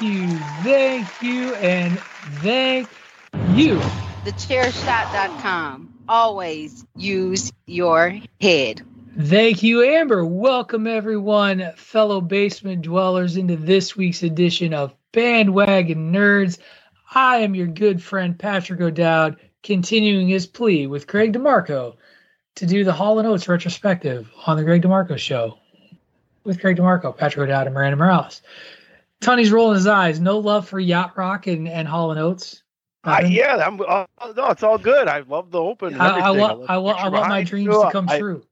You, thank you, and thank you. thechairshot.com. Always use your head. Thank you, Amber. Welcome, everyone, fellow basement dwellers, into this week's edition of Bandwagon Nerds. I am your good friend, Patrick O'Dowd, continuing his plea with Greg DeMarco to do the Hall & Oates retrospective on the Greg DeMarco Show with Greg DeMarco, Patrick O'Dowd, and Miranda Morales. Tony's rolling his eyes. No love for Yacht Rock and, and Hall & Oates. Uh, Nothing? yeah, I'm. Uh, no, it's all good. I love the open. I, I love I I want my dreams to come I, true.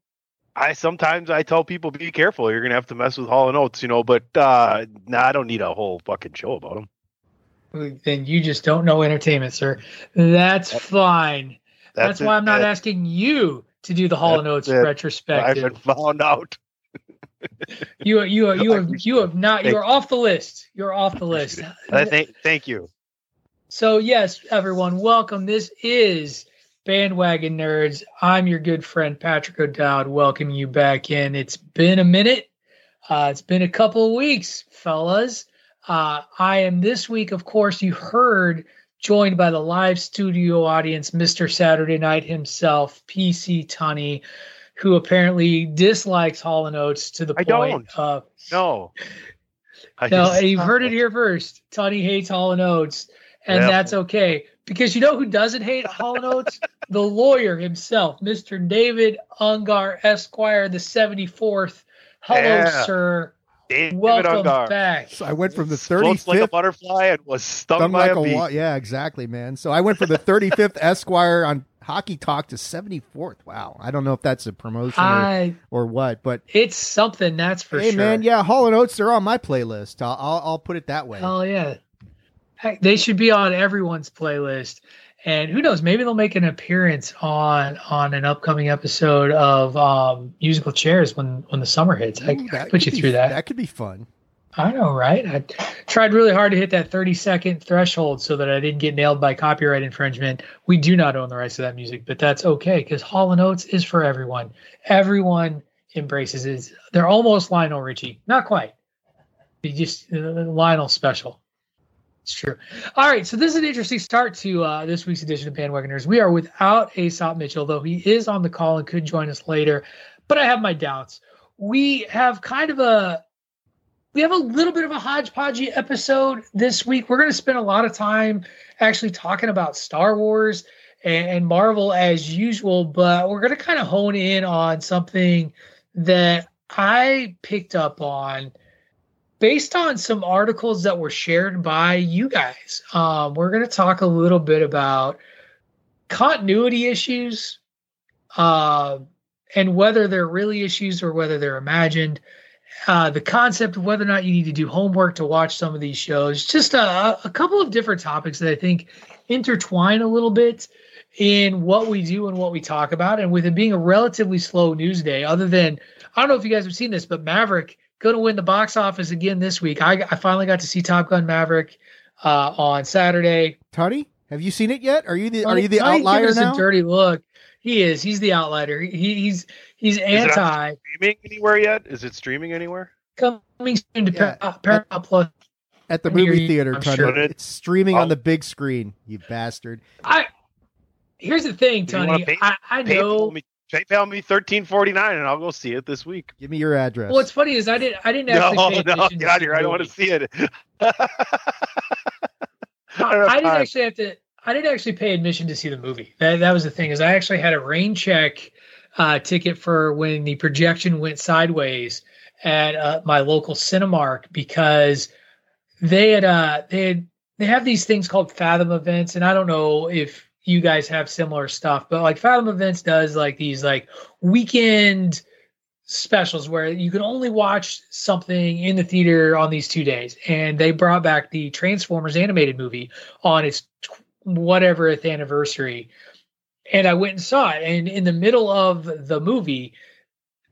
I sometimes I tell people be careful. You're gonna have to mess with Hall and Oates, you know. But uh, nah, I don't need a whole fucking show about them. Then you just don't know entertainment, sir. That's fine. That's, it. why I'm not asking you to do the Hall and That's Oates it. I've retrospective. been found out. You are, you are, you have, you have not. you are off the list. You're off the list. Uh, thank, thank you. So yes, everyone, welcome. This is Bandwagon Nerds. I'm your good friend Patrick O'Dowd. Welcoming you back in. It's been a minute. Uh, it's been a couple of weeks, fellas. Uh, I am this week, of course, you heard, joined by the live studio audience, Mr. Saturday Night himself, PC Tunney, who apparently dislikes Hall and Oates to the I point don't. of No. I no, just- you've heard it here first. Tony hates Hall and Oates, and Yeah. that's okay because you know who doesn't hate Hall and Oates? the lawyer himself, Mr. David Ungar Esquire, the seventy fourth. Hello, Yeah. sir. David Welcome Ungar. back. So I went from the Floats like a 35th butterfly and was stung, stung by like a a bee. wa- yeah, exactly, man. So I went from the 35th Esquire on Hockey Talk to 74th. Wow, I don't know if that's a promotion or, I, or what, but it's something that's for hey, sure. man, yeah, Hall and Oates they're on my playlist. I'll, I'll I'll put it that way. Hell yeah. Heck, They should be on everyone's playlist. And who knows, maybe they'll make an appearance on on an upcoming episode of um, musical chairs when when the summer hits. I, Ooh, I put you be- through that. That could be fun. I know, right? I tried really hard to hit that 30 second threshold so that I didn't get nailed by copyright infringement. We do not own the rights to that music, but that's okay because Hall and Oates is for everyone. Everyone embraces it. They're almost Lionel Richie, not quite. They just uh, Lionel special. It's true. All right, so this is an interesting start to uh, this week's edition of Bandwagoners. We are without Aesop Mitchell, though he is on the call and could join us later, but I have my doubts. We have kind of a we have a little bit of a hodgepodgey episode this week. We're going to spend a lot of time actually talking about Star Wars and, Marvel as usual, but we're going to kind of hone in on something that I picked up on based on some articles that were shared by you guys. Um, we're going to talk a little bit about continuity issues uh, and whether they're really issues or whether they're imagined uh, the concept of whether or not you need to do homework to watch some of these shows. Just a, a couple of different topics that I think intertwine a little bit in what we do and what we talk about. And with it being a relatively slow news day, other than I don't know if you guys have seen this, but Maverick going to win the box office again this week. I, I finally got to see Top Gun Maverick uh, on Saturday. Tony, have you seen it yet? Are you the are you the outlier now? A dirty look. He is. He's the outlier. He, he's he's it on anti Streaming anywhere yet? Is it streaming anywhere? coming soon to Yeah. Par- uh, Paramount Plus. At the movie theater, I'm Tony. sure. It's streaming on Oh. the big screen. You bastard. I here's the thing, Do you wanna Tony. pay- I, I PayPal know. me, PayPal me thirteen forty nine, and I'll go see it this week. Give me your address. Well, what's funny is I didn't. I didn't No, actually. pay no, get out here! the I don't want to see it. I, I didn't actually have to. I didn't actually pay admission to see the movie. That that was the thing. Is I actually had a rain check uh, ticket for when the projection went sideways at uh, my local Cinemark because they had uh they had they have these things called Fathom events, and I don't know if you guys have similar stuff, but like Fathom events does like these like weekend specials where you can only watch something in the theater on these two days. And they brought back the Transformers animated movie on its whateverth anniversary. And I went and saw it. And in the middle of the movie,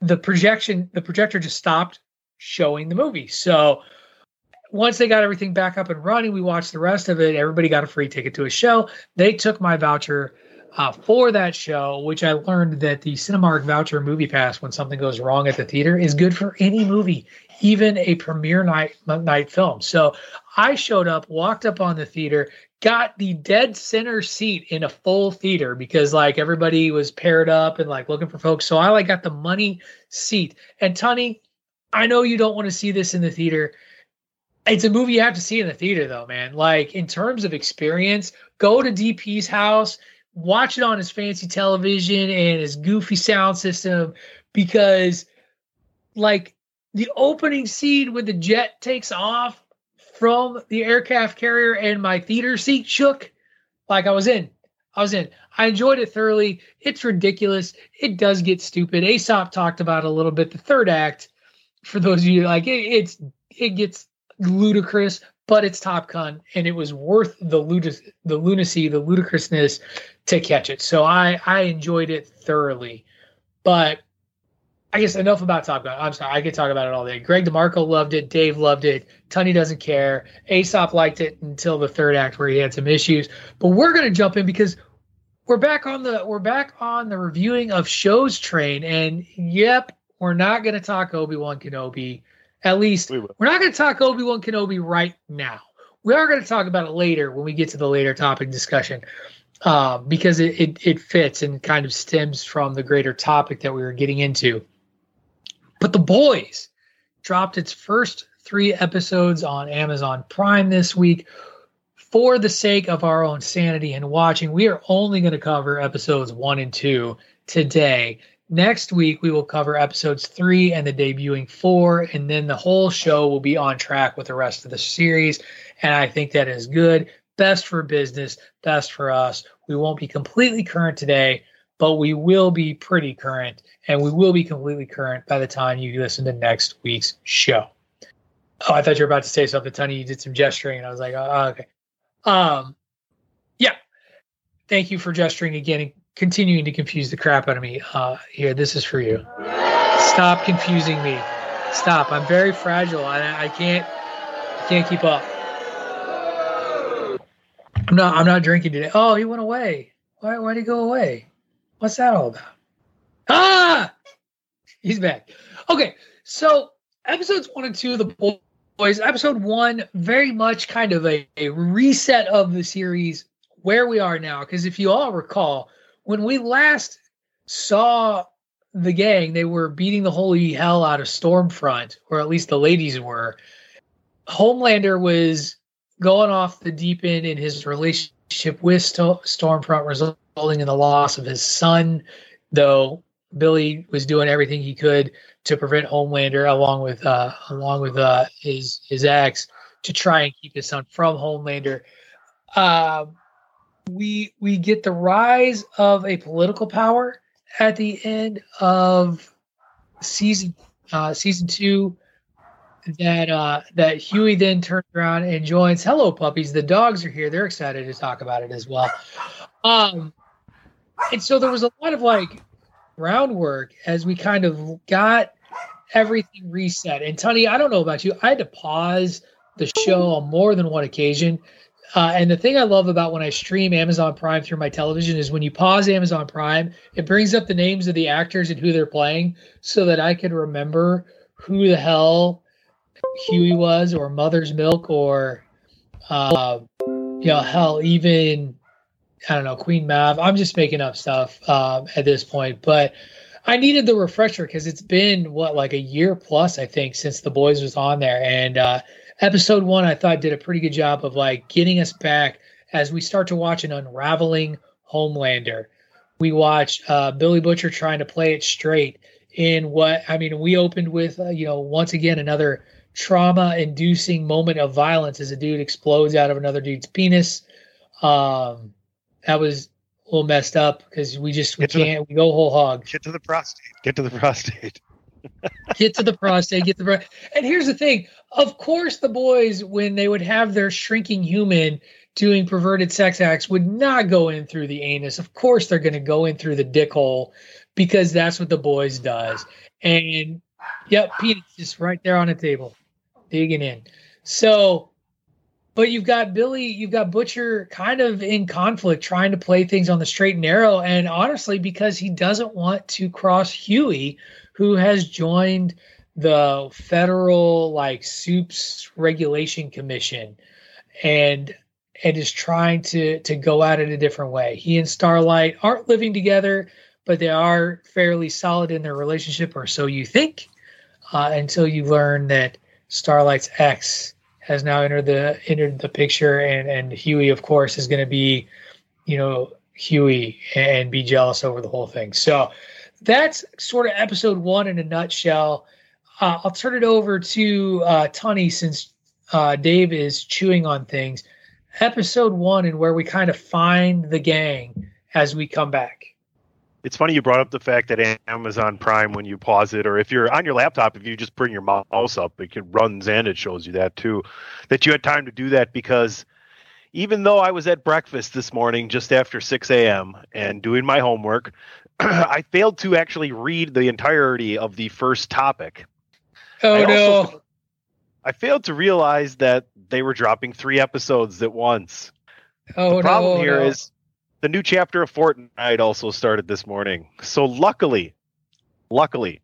the projection, the projector just stopped showing the movie. So once they got everything back up and running, we watched the rest of it. Everybody got a free ticket to a show. They took my voucher uh, for that show, which I learned that the Cinemark voucher movie pass, when something goes wrong at the theater, is good for any movie, even a premiere night night film. So I showed up, walked up on the theater, got the dead center seat in a full theater because like everybody was paired up and like looking for folks. So I like got the money seat. And Tony, I know you don't want to see this in the theater. It's a movie you have to see in the theater though, man. Like in terms of experience, go to DP's house, watch it on his fancy television and his goofy sound system because like the opening scene when the jet takes off from the aircraft carrier and my theater seat shook like I was in. I was in. I enjoyed it thoroughly. It's ridiculous. It does get stupid. Aesop talked about a little bit. The third act, for those of you like it, it's it gets ludicrous, but it's Top Gun, and it was worth the ludus, the lunacy, the ludicrousness to catch it. So I I enjoyed it thoroughly. But I guess enough about Top Gun. I'm sorry, I could talk about it all day. Greg DeMarco loved it. Dave loved it. Tunney doesn't care. Aesop liked it until the third act where he had some issues. But we're gonna jump in because we're back on the we're back on the reviewing of shows train. And yep, we're not gonna talk Obi-Wan Kenobi. At least We we're not gonna talk Obi-Wan Kenobi right now. We are gonna talk about it later when we get to the later topic discussion. Um, because it, it it fits and kind of stems from the greater topic that we were getting into. But The Boys dropped its first three episodes on Amazon Prime this week. For the sake of our own sanity and watching, we are only going to cover episodes one and two today. Next week, we will cover episodes three and the debuting four, and then the whole show will be on track with the rest of the series. And I think that is good. Best for business, best for us. We won't be completely current today, but we will be pretty current, and we will be completely current by the time you listen to next week's show. Oh, I thought you were about to say something, Tony. You did some gesturing, and I was like, oh, okay. Um, yeah. Thank you for gesturing again and continuing to confuse the crap out of me. Uh, here, this is for you. Stop confusing me. Stop. I'm very fragile. I, I can't. I can't keep up. I'm not. I'm not drinking today. Oh, he went away. Why? Why'd he go away? What's that all about? Ah, he's back. Okay, so episodes one and two of the boys. Episode one, very much kind of a, a reset of the series where we are now. Because if you all recall, when we last saw the gang, they were beating the holy hell out of Stormfront, or at least the ladies were. Homelander was going off the deep end in his relationship with Sto- Stormfront, resulting in the loss of his son. Though Billy was doing everything he could to prevent Homelander, along with uh, along with uh, his his ex, to try and keep his son from Homelander. Uh, we we get the rise of a political power at the end of season uh, season two that uh, that Huey then turns around and joins. Hello, puppies! The dogs are here. They're excited to talk about it as well. Um, and so there was a lot of like groundwork as we kind of got everything reset. And Tony, I don't know about you, I had to pause the show on more than one occasion. Uh, and the thing I love about when I stream Amazon Prime through my television is when you pause Amazon Prime, it brings up the names of the actors and who they're playing so that I can remember who the hell Huey was or Mother's Milk or, uh, you know, hell, even, I don't know, Queen Mav. I'm just making up stuff um, at this point. But I needed the refresher because it's been, what, like a year plus, I think, since The Boys was on there. And, uh, episode one i thought did a pretty good job of like getting us back as we start to watch an unraveling homelander we watch uh, billy butcher trying to play it straight in what i mean we opened with uh, you know once again another trauma inducing moment of violence as a dude explodes out of another dude's penis um that was a little messed up because we just we to the- can't we go whole hog Get to the prostate. Get to the prostate. get to the prostate, get the and here's the thing. Of course, the boys, when they would have their shrinking human doing perverted sex acts, would not go in through the anus. Of course, they're going to go in through the dick hole because that's what the boys does. And yep, penis just right there on the table, digging in. So, but you've got Billy, you've got Butcher kind of in conflict, trying to play things on the straight and narrow. And honestly, because he doesn't want to cross Huey, who has joined the federal like soups regulation commission and and is trying to to go at it a different way. He and Starlight aren't living together, but they are fairly solid in their relationship, or so you think, uh, until you learn that Starlight's ex has now entered the entered the picture, and and Huey, of course, is going to be, you know, Huey and be jealous over the whole thing. So that's sort of episode one in a nutshell. Uh, I'll turn it over to uh, Tony since uh, Dave is chewing on things. Episode one and where we kind of find the gang as we come back. It's funny you brought up the fact that Amazon Prime, when you pause it, or if you're on your laptop, if you just bring your mouse up, it can runs and it shows you that too. That you had time to do that because even though I was at breakfast this morning just after 6 a.m. and doing my homework, I failed to actually read the entirety of the first topic. Oh I no! also- I failed to realize that they were dropping three episodes at once. oh the problem no! here no. is the new chapter of Fortnite also started this morning. So luckily, luckily,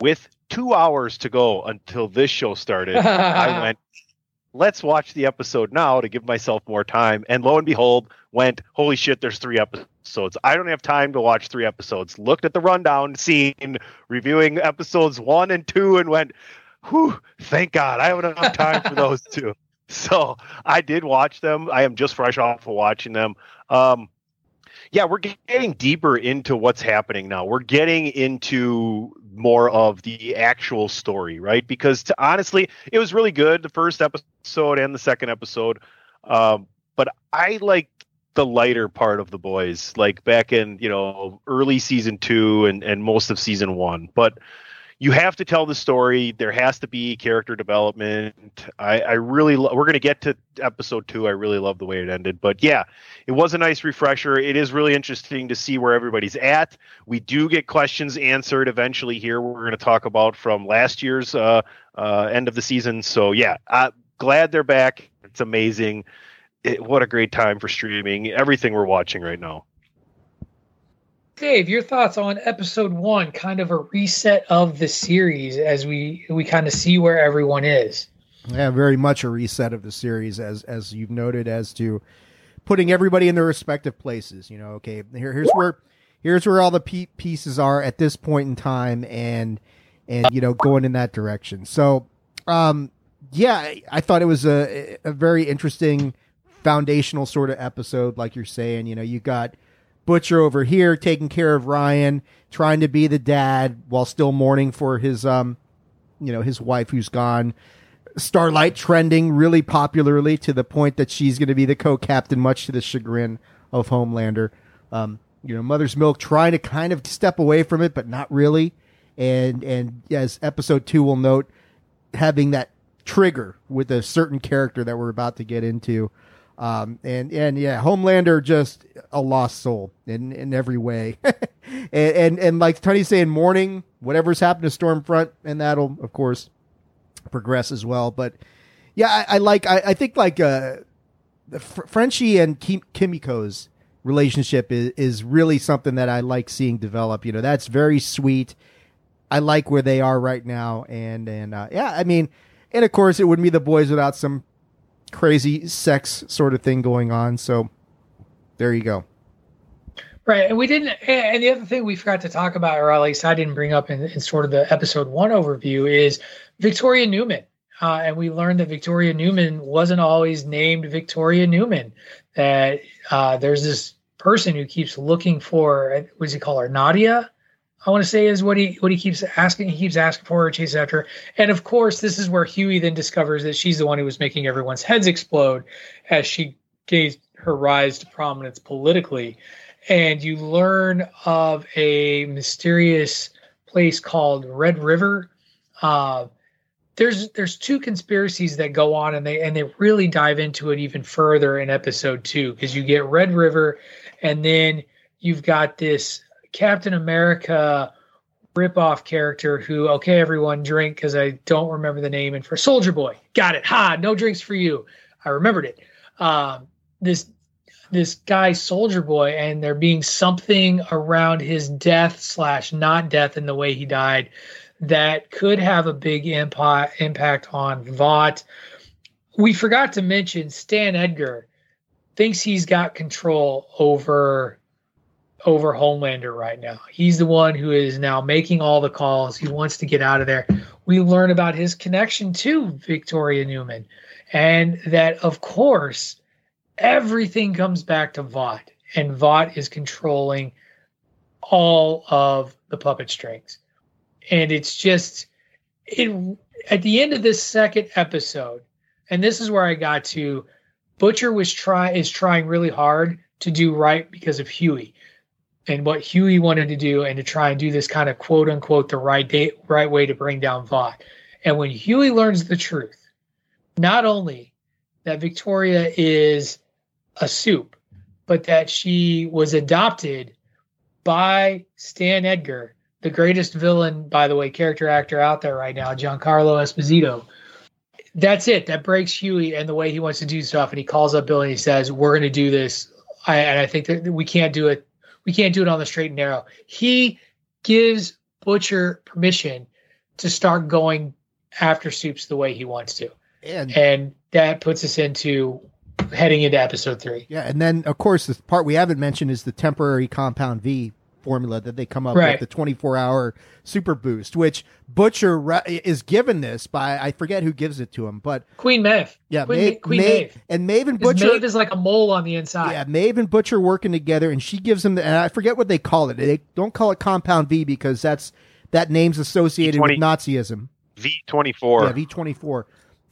with two hours to go until this show started, I went, let's watch the episode now to give myself more time. And lo and behold, went, holy shit, there's three episodes. I don't have time to watch three episodes. Looked at the rundown scene, reviewing episodes one and two, and went, whew, thank God, I have enough time for those two. So I did watch them. I am just fresh off of watching them. Um, yeah, we're getting deeper into what's happening now. We're getting into more of the actual story, right? Because to, honestly, it was really good the first episode and the second episode. Um, but I like the lighter part of the boys, like back in you know early season two and and most of season one. But you have to tell the story. There has to be character development. I, I really, lo- we're going to get to episode two. I really love the way it ended, but yeah, it was a nice refresher. It is really interesting to see where everybody's at. We do get questions answered eventually here. We're going to talk about from last year's uh, uh, end of the season. So yeah, uh, glad they're back. It's amazing. It, what a great time for streaming. Everything we're watching right now. Dave, your thoughts on episode one, kind of a reset of the series as we we kind of see where everyone is. Yeah, very much a reset of the series, as as you've noted, as to putting everybody in their respective places. You know, okay, here, here's where here's where all the pe- pieces are at this point in time, and and you know, going in that direction. So, um, yeah, I, I thought it was a a very interesting foundational sort of episode, like you're saying. You know, you got Butcher over here taking care of Ryan, trying to be the dad while still mourning for his um, you know, his wife who's gone. Starlight trending really popularly to the point that she's going to be the co-captain, much to the chagrin of Homelander. Um, you know, Mother's Milk trying to kind of step away from it, but not really. And and as episode two will note, having that trigger with a certain character that we're about to get into. Um, and and yeah, Homelander just a lost soul in in every way. and, and and like Tony's saying, mourning whatever's happened to Stormfront, and that'll of course progress as well. But yeah, I, I like I, I think like uh, the Fr- Frenchie and Kim- Kimiko's relationship is is really something that I like seeing develop. You know, that's very sweet. I like where they are right now, and and uh, yeah, I mean, and of course, it wouldn't be the boys without some crazy sex sort of thing going on. So there you go. Right, and we didn't. And the other thing we forgot to talk about, or at least I didn't bring up in, in sort of the episode one overview, is Victoria Neuman. Uh, and we learned that Victoria Neuman wasn't always named Victoria Neuman. That uh, there's this person who keeps looking for. What does he call her? Nadia. I want to say is what he what he keeps asking. He keeps asking for her, chases after her, and of course, this is where Huey then discovers that she's the one who was making everyone's heads explode as she gave her rise to prominence politically. And you learn of a mysterious place called Red River. Uh, there's there's two conspiracies that go on, and they and they really dive into it even further in episode two because you get Red River, and then you've got this Captain America ripoff character who, okay, everyone drink because I don't remember the name. And for Soldier Boy, got it. Ha, no drinks for you. I remembered it. Um, this this guy Soldier Boy, and there being something around his death slash not death in the way he died that could have a big impact impact on Vought. We forgot to mention Stan Edgar thinks he's got control over over Homelander right now. He's the one who is now making all the calls. He wants to get out of there. We learn about his connection to Victoria Neuman, and that of course everything comes back to Vought, and Vought is controlling all of the puppet strings. And it's just it at the end of this second episode, and this is where I got to Butcher was try is trying really hard to do right because of Huey and what Huey wanted to do and to try and do this kind of quote unquote the right day, right way to bring down Vought. And when Huey learns the truth, not only that Victoria is a soup, but that she was adopted by Stan Edgar, the greatest villain, by the way, character actor out there right now, Giancarlo Esposito. That's it. That breaks Huey and the way he wants to do stuff. And he calls up Bill and he says, "We're going to do this." I, and I think that we can't do it. We can't do it on the straight and narrow. He gives Butcher permission to start going after Soups the way he wants to, And and that puts us into heading into episode three. yeah, and then of course the part we haven't mentioned is the temporary compound V formula that they come up Right. with the 24 hour super boost, which Butcher re- is given this by I forget who gives it to him, but Queen Maeve. yeah, Queen, Maeve, Queen Maeve- Maeve. and Maeve and 'Cause Butcher. Maeve is like a mole on the inside. Yeah, Maeve and Butcher working together, and she gives him the. And I forget what they call it. They don't call it Compound V because that's that name's associated with V20. Nazism. V twenty four. Yeah, V twenty four,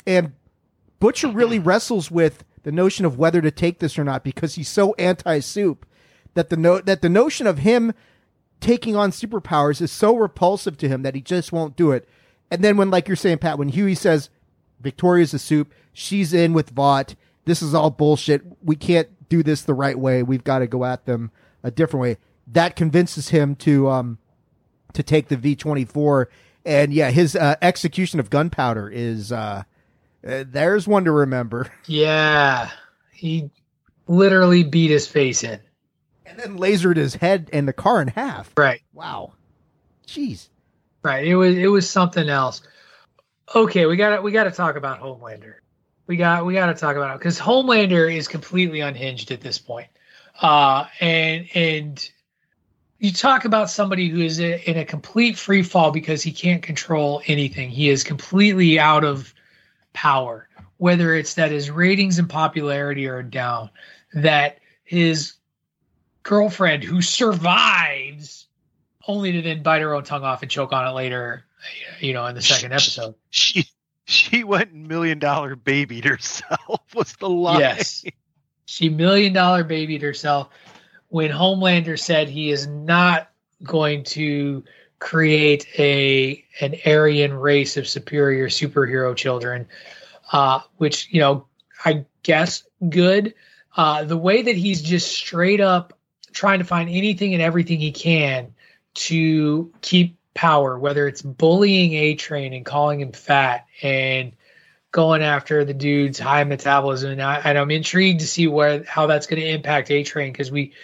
and Butcher really wrestles with the notion of whether to take this or not because he's so anti-soup that the no that the notion of him taking on superpowers is so repulsive to him that he just won't do it. And then when, like you're saying, Pat, when Huey says Victoria's a soup, she's in with Vought. This is all bullshit. We can't do this the right way. We've got to go at them a different way. That convinces him to um to take the V twenty four. And yeah, his uh, execution of gunpowder is uh, uh there's one to remember. Yeah, he literally beat his face in. And then lasered his head and the car in half. Right. Wow. Jeez. Right. It was it was something else. Okay, we got to we got to talk about Homelander. We got we got to talk about it because Homelander is completely unhinged at this point. Uh, and and you talk about somebody who is in a complete free fall because he can't control anything. He is completely out of power. Whether it's that his ratings and popularity are down, that his girlfriend who survives only to then bite her own tongue off and choke on it later, you know, in the second episode. She she went million dollar babied herself. Was the line? Yes. She million dollar babied herself when Homelander said he is not going to create a an Aryan race of superior superhero children, uh, which you know I guess good. Uh, the way that he's just straight up trying to find anything and everything he can to keep power, whether it's bullying A Train and calling him fat and going after the dude's high metabolism. And, I, I'm intrigued to see where how that's going to impact A Train because we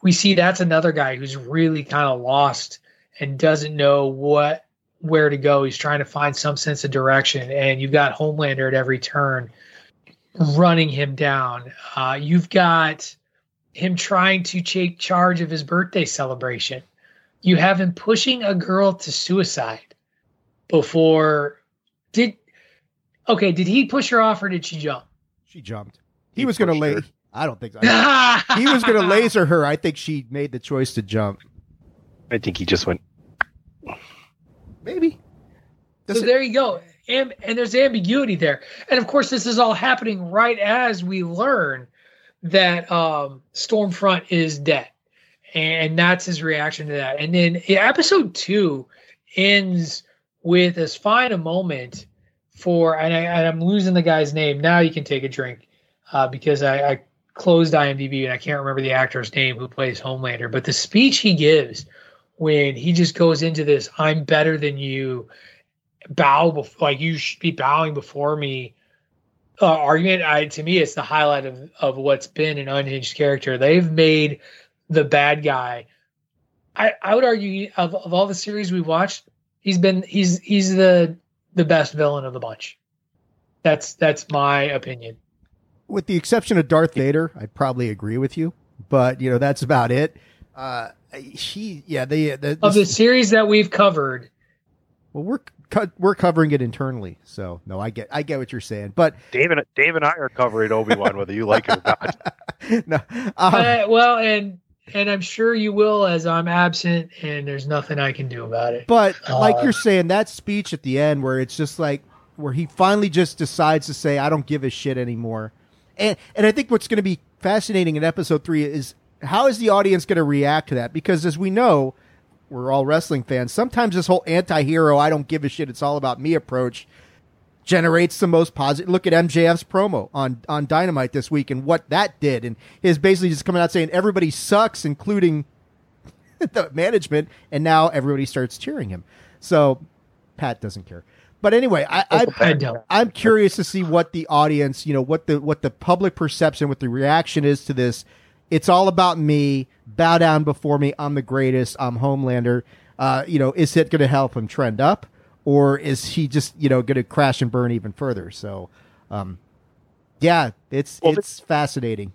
we see that's another guy who's really kind of lost and doesn't know what where to go. He's trying to find some sense of direction, and you've got Homelander at every turn running him down. Uh, you've got him trying to take charge of his birthday celebration. You have him pushing a girl to suicide before did okay, did he push her off or did she jump? She jumped. He, He was going to pushed lay. her. I don't think so. he was going to laser her. I think she made the choice to jump. I think he just went. Maybe. So it- there you go. Am- and there's ambiguity there. And of course, this is all happening right as we learn that um, Stormfront is dead. And that's his reaction to that. And then episode two ends with as fine a moment for, and, I, I'm losing the guy's name. Now you can take a drink uh, because I, I closed IMDb and I can't remember the actor's name who plays Homelander. But the speech he gives when he just goes into this, I'm better than you bow before, like you should be bowing before me uh, argument I, to me it's the highlight of, of what's been an unhinged character they've made the bad guy i, I would argue of, of all the series we watched he's been he's he's the the best villain of the bunch that's that's my opinion with the exception of Darth Vader, I'd probably agree with you. But you know, that's about it. Uh, he, yeah, the, the, of the series that we've covered well, we're co- we're covering it internally, so no, I get I get what you're saying, but Dave and Dave and I are covering Obi Wan, whether you like it or not. no, um, uh, well and and i'm sure you will as i'm absent and there's nothing i can do about it But like Uh, you're saying, that speech at the end where it's just like where he finally just decides to say, "I don't give a shit anymore," and and I think what's going to be fascinating in episode three is how is the audience going to react to that? Because as we know, we're all wrestling fans. Sometimes this whole anti-hero, "I don't give a shit, it's all about me" approach generates the most positive. Look at MJF's promo on on Dynamite this week and what that did, and his basically just coming out saying everybody sucks, including the management, and now everybody starts cheering him. So Pat doesn't care. But anyway, I, I, I I'm curious to see what the audience, you know, what the what the public perception, what the reaction is to this. It's all about me. Bow down before me. I'm the greatest. I'm Homelander. Uh, you know, is it going to help him trend up, or is he just you know going to crash and burn even further? So, um, yeah, it's Well, it's fascinating.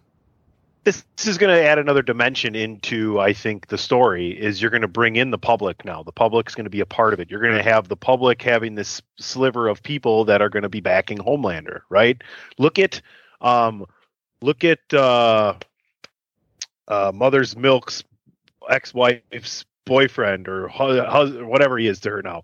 this, this is going to add another dimension into i think the story is you're going to bring in the public now the public's going to be a part of it you're going to have the public having this sliver of people that are going to be backing homelander right look at um look at uh uh mother's milk's ex-wife's boyfriend or hu- hus- whatever he is to her now.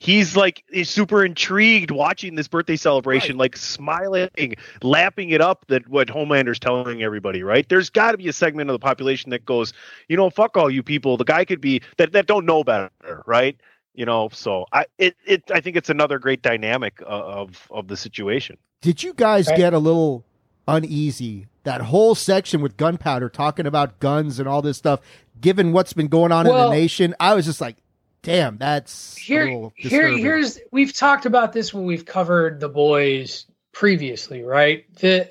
He's like he's super intrigued watching this birthday celebration, like smiling, lapping it up. That what Homelander's telling everybody, right? There's got to be a segment of the population that goes, you know, fuck all you people. The guy could be that that don't know better, right? You know, so I it, it I think it's another great dynamic uh, of of the situation. Did you guys Right. get a little uneasy? That whole section with gunpowder talking about guns and all this stuff, given what's been going on in the nation, I was just like, damn, that's here here here's we've talked about this when we've covered the boys previously right? The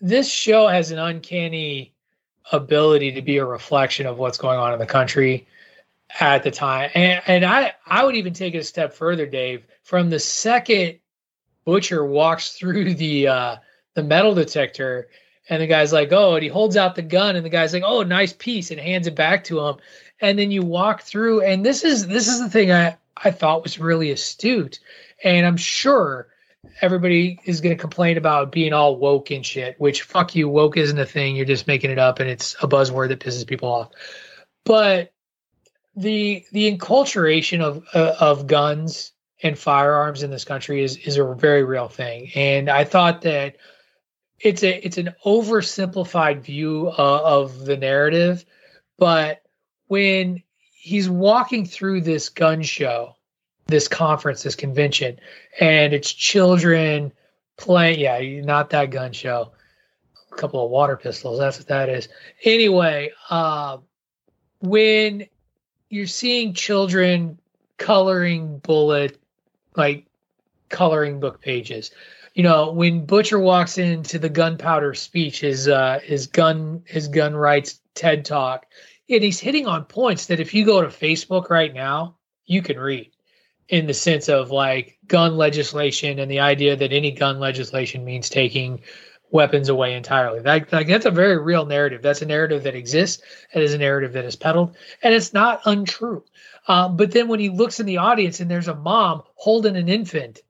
this show has an uncanny ability to be a reflection of what's going on in the country at the time. And, and i i would even take it a step further dave. From the second butcher walks through the uh the metal detector and the guy's like oh and he holds out the gun and the guy's like oh nice piece and hands it back to him. And then you walk through and this is this is the thing i i thought was really astute. And i'm sure everybody is going to complain about being all woke and shit which fuck you woke isn't a thing. You're just making it up and it's a buzzword that pisses people off. But the the enculturation of uh, of guns and firearms in this country is is a very real thing. And i thought that it's a it's an oversimplified view uh, of the narrative but when he's walking through this gun show, this conference, this convention, and it's children playing. Yeah, not that gun show. A couple of water pistols. That's what that is. Anyway, um, when you're seeing children coloring bullet, like coloring book pages. You know, when Butcher walks into the gunpowder speech, his uh, his gun his gun rights TED talk, and he's hitting on points that if you go to Facebook right now, you can read in the sense of like gun legislation and the idea that any gun legislation means taking weapons away entirely. That, like that's a very real narrative. That's a narrative that exists. It is a narrative that is peddled, and it's not untrue. Um, but then when he looks in the audience and there's a mom holding an infant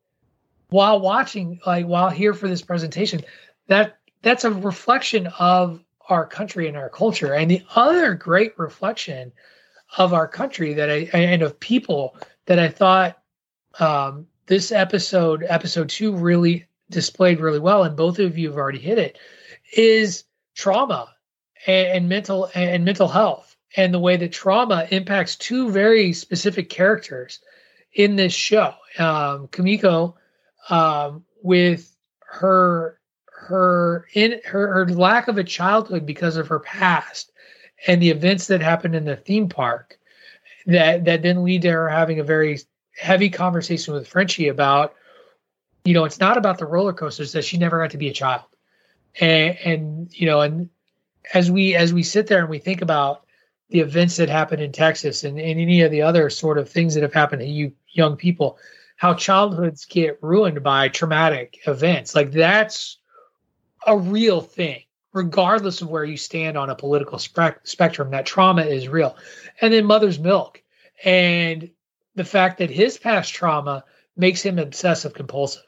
while watching, like while here for this presentation, that that's a reflection of our country and our culture. And the other great reflection of our country that I and of people that I thought um, this episode, episode two, really displayed really well, and both of you have already hit it, is trauma and, and mental and mental health, and the way that trauma impacts two very specific characters in this show. Um, Kamiko, um, with her her in her, her lack of a childhood because of her past and the events that happened in the theme park that that then lead to her having a very heavy conversation with Frenchie about you know it's not about the roller coasters that she never got to be a child. And and you know and as we as we sit there and we think about the events that happened in Texas and, and any of the other sort of things that have happened to you young people how childhoods get ruined by traumatic events. Like that's a real thing regardless of where you stand on a political spec- spectrum that trauma is real. And then mother's milk and the fact that his past trauma makes him obsessive compulsive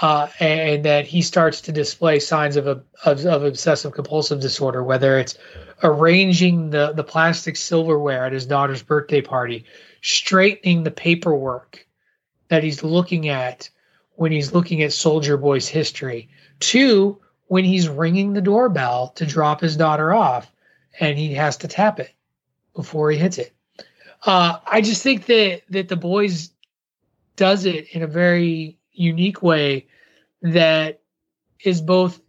uh, and that he starts to display signs of, a, of of obsessive compulsive disorder whether it's arranging the the plastic silverware at his daughter's birthday party straightening the paperwork that he's looking at when he's looking at soldier boy's history two when he's ringing the doorbell to drop his daughter off and he has to tap it before he hits it. Uh, I just think that that the boys does it in a very unique way that is both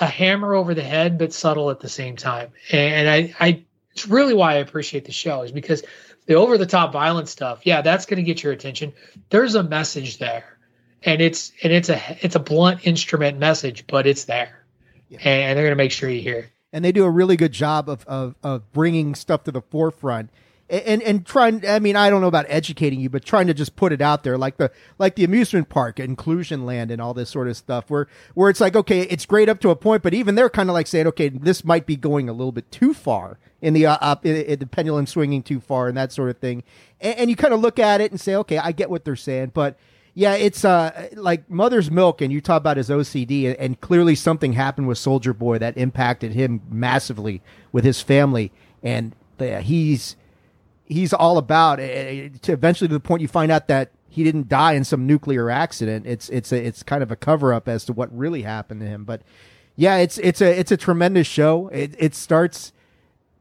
a hammer over the head but subtle at the same time. And I, I it's really why I appreciate the show is because the over the top violent stuff, yeah, that's going to get your attention. There's a message there and it's and it's a it's a blunt instrument message, but it's there, and they're gonna make sure you hear. it. and they do a really good job of, of, of bringing stuff to the forefront and and trying i mean i don't know about educating you but trying to just put it out there like the like the amusement park inclusion land and all this sort of stuff where where it's like okay it's great up to a point but even they're kind of like saying okay this might be going a little bit too far in the uh, up in, in the pendulum swinging too far and that sort of thing. And, and you kind of look at it and say okay i get what they're saying but yeah, it's uh like Mother's Milk, and you talk about his OCD, and, and clearly something happened with Soldier Boy that impacted him massively with his family, and he's he's all about. eh, To eventually to the point you find out that he didn't die in some nuclear accident. It's it's a it's kind of a cover up as to what really happened to him. But yeah, it's it's a it's a tremendous show. It it starts.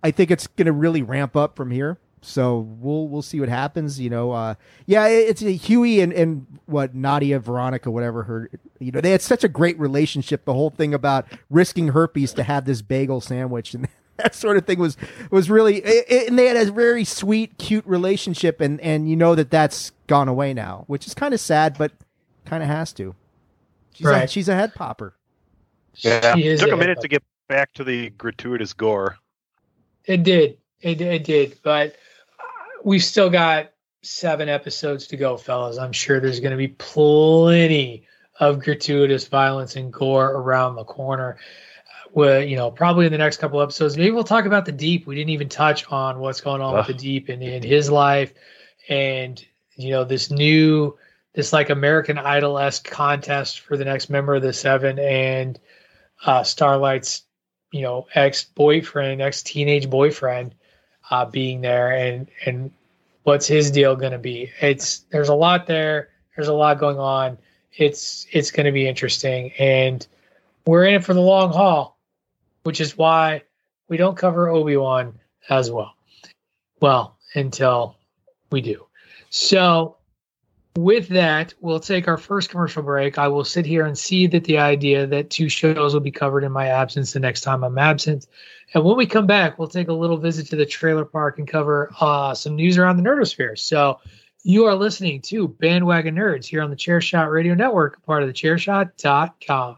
I think it's going to really ramp up from here. So we'll we'll see what happens. You know, uh, yeah, it's a Huey and, and what Nadia, Veronica, whatever her. You know, they had such a great relationship. The whole thing about risking herpes to have this bagel sandwich and that sort of thing was was really. It, it- and they had a very sweet, cute relationship. And and you know that that's gone away now, which is kind of sad, but kind of has to. She's a, Right. she's a head popper. Yeah, She took a a minute to get back to the gratuitous gore. It did. It, it did. But uh, we've still got seven episodes to go, fellas. I'm sure there's going to be plenty of gratuitous violence and gore around the corner. Well, you know, probably in the next couple episodes, maybe we'll talk about the deep. We didn't even touch on what's going on with the deep and in his life, and you know, this new, this like American Idol esque contest for the next member of the seven, and uh, Starlight's, you know, ex boyfriend, ex teenage boyfriend, uh, being there, and and what's his deal going to be? It's there's a lot there. There's a lot going on. It's it's going to be interesting, and we're in it for the long haul, which is why we don't cover Obi Wan as well. Well, until we do. So, with that, we'll take our first commercial break. I will sit here and see that the idea that two shows will be covered in my absence the next time I'm absent. And when we come back, we'll take a little visit to the trailer park and cover uh, some news around the Nerdosphere. So, you are listening to Bandwagon Nerds here on the Chairshot Radio Network, part of the Chairshot.com.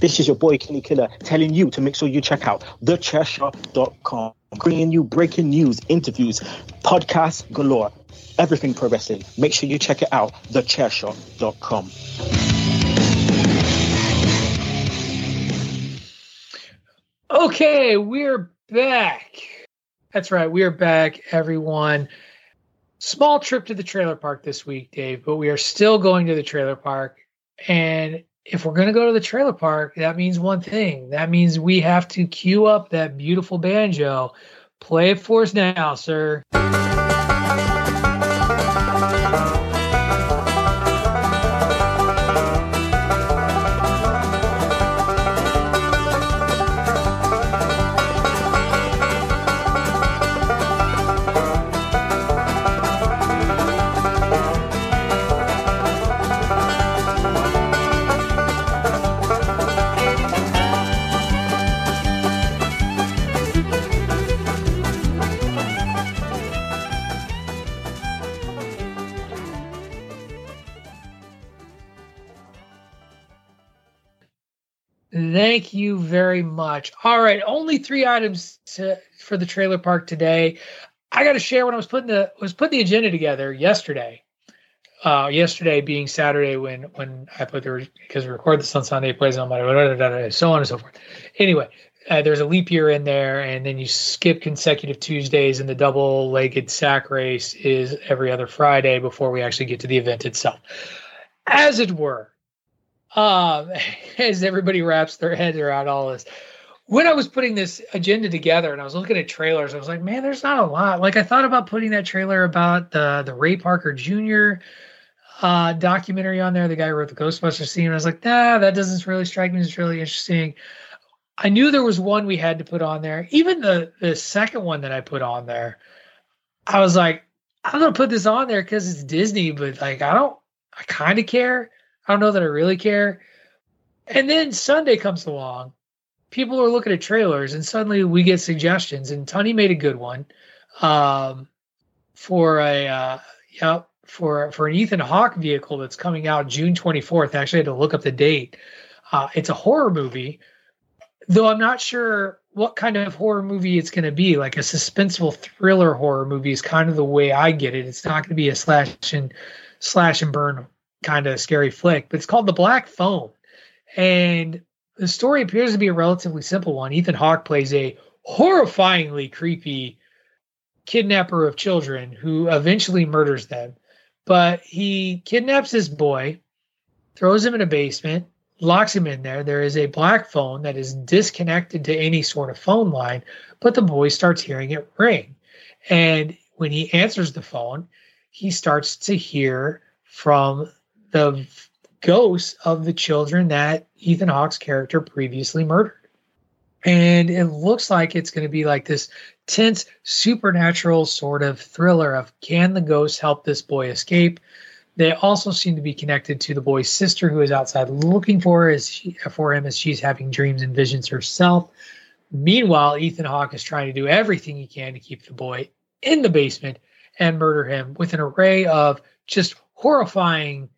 This is your boy Kenny Killer telling you to make sure you check out thechairshot.com. Bringing you breaking news, interviews, podcasts galore, everything pro wrestling. Make sure you check it out, thechairshot.com. Okay, we're back. That's right, we are back, everyone. Small trip to the trailer park this week, Dave, but we are still going to the trailer park. And if we're going to go to the trailer park, that means one thing. That means we have to cue up that beautiful banjo. Play it for us now, sir. Thank you very much. All right, only three items to, for the trailer park today. I got to share when I was putting the was putting the agenda together yesterday. uh, yesterday being Saturday when when I put the because we record this on Sunday, plays on Monday, so on and so forth. Anyway, uh, there's a leap year in there, and then you skip consecutive Tuesdays, and the double-legged sack race is every other Friday before we actually get to the event itself, as it were. Um, as everybody wraps their heads around all this, when I was putting this agenda together and I was looking at trailers, I was like, man, there's not a lot. Like I thought about putting that trailer about the the Ray Parker Jr. Uh, documentary on there. The guy who wrote the Ghostbusters scene. I was like, nah, that doesn't really strike me as really interesting. I knew there was one we had to put on there. Even the the second one that I put on there, I was like, I'm gonna put this on there because it's Disney, but like I don't I kind of care. I don't know that I really care. And then Sunday comes along people are looking at trailers and suddenly we get suggestions and Tony made a good one um, for a uh, yeah for for an Ethan Hawke vehicle that's coming out June 24th. I actually had to look up the date. Uh, it's a horror movie, though I'm not sure what kind of horror movie it's going to be. Like a suspenseful thriller horror movie is kind of the way I get it. It's not going to be a slash and slash and burn kind of scary flick, but it's called The Black Phone. And the story appears to be a relatively simple one. Ethan Hawke plays a horrifyingly creepy kidnapper of children who eventually murders them. But he kidnaps this boy, throws him in a basement, locks him in there. There is a black phone that is disconnected to any sort of phone line, but the boy starts hearing it ring. And when he answers the phone, he starts to hear from the ghosts of the children that Ethan Hawke's character previously murdered. And it looks like it's going to be like this tense, supernatural sort of thriller of can the ghosts help this boy escape? They also seem to be connected to the boy's sister, who is outside looking for as she, for him as she's having dreams and visions herself. Meanwhile, Ethan Hawke is trying to do everything he can to keep the boy in the basement and murder him with an array of just horrifying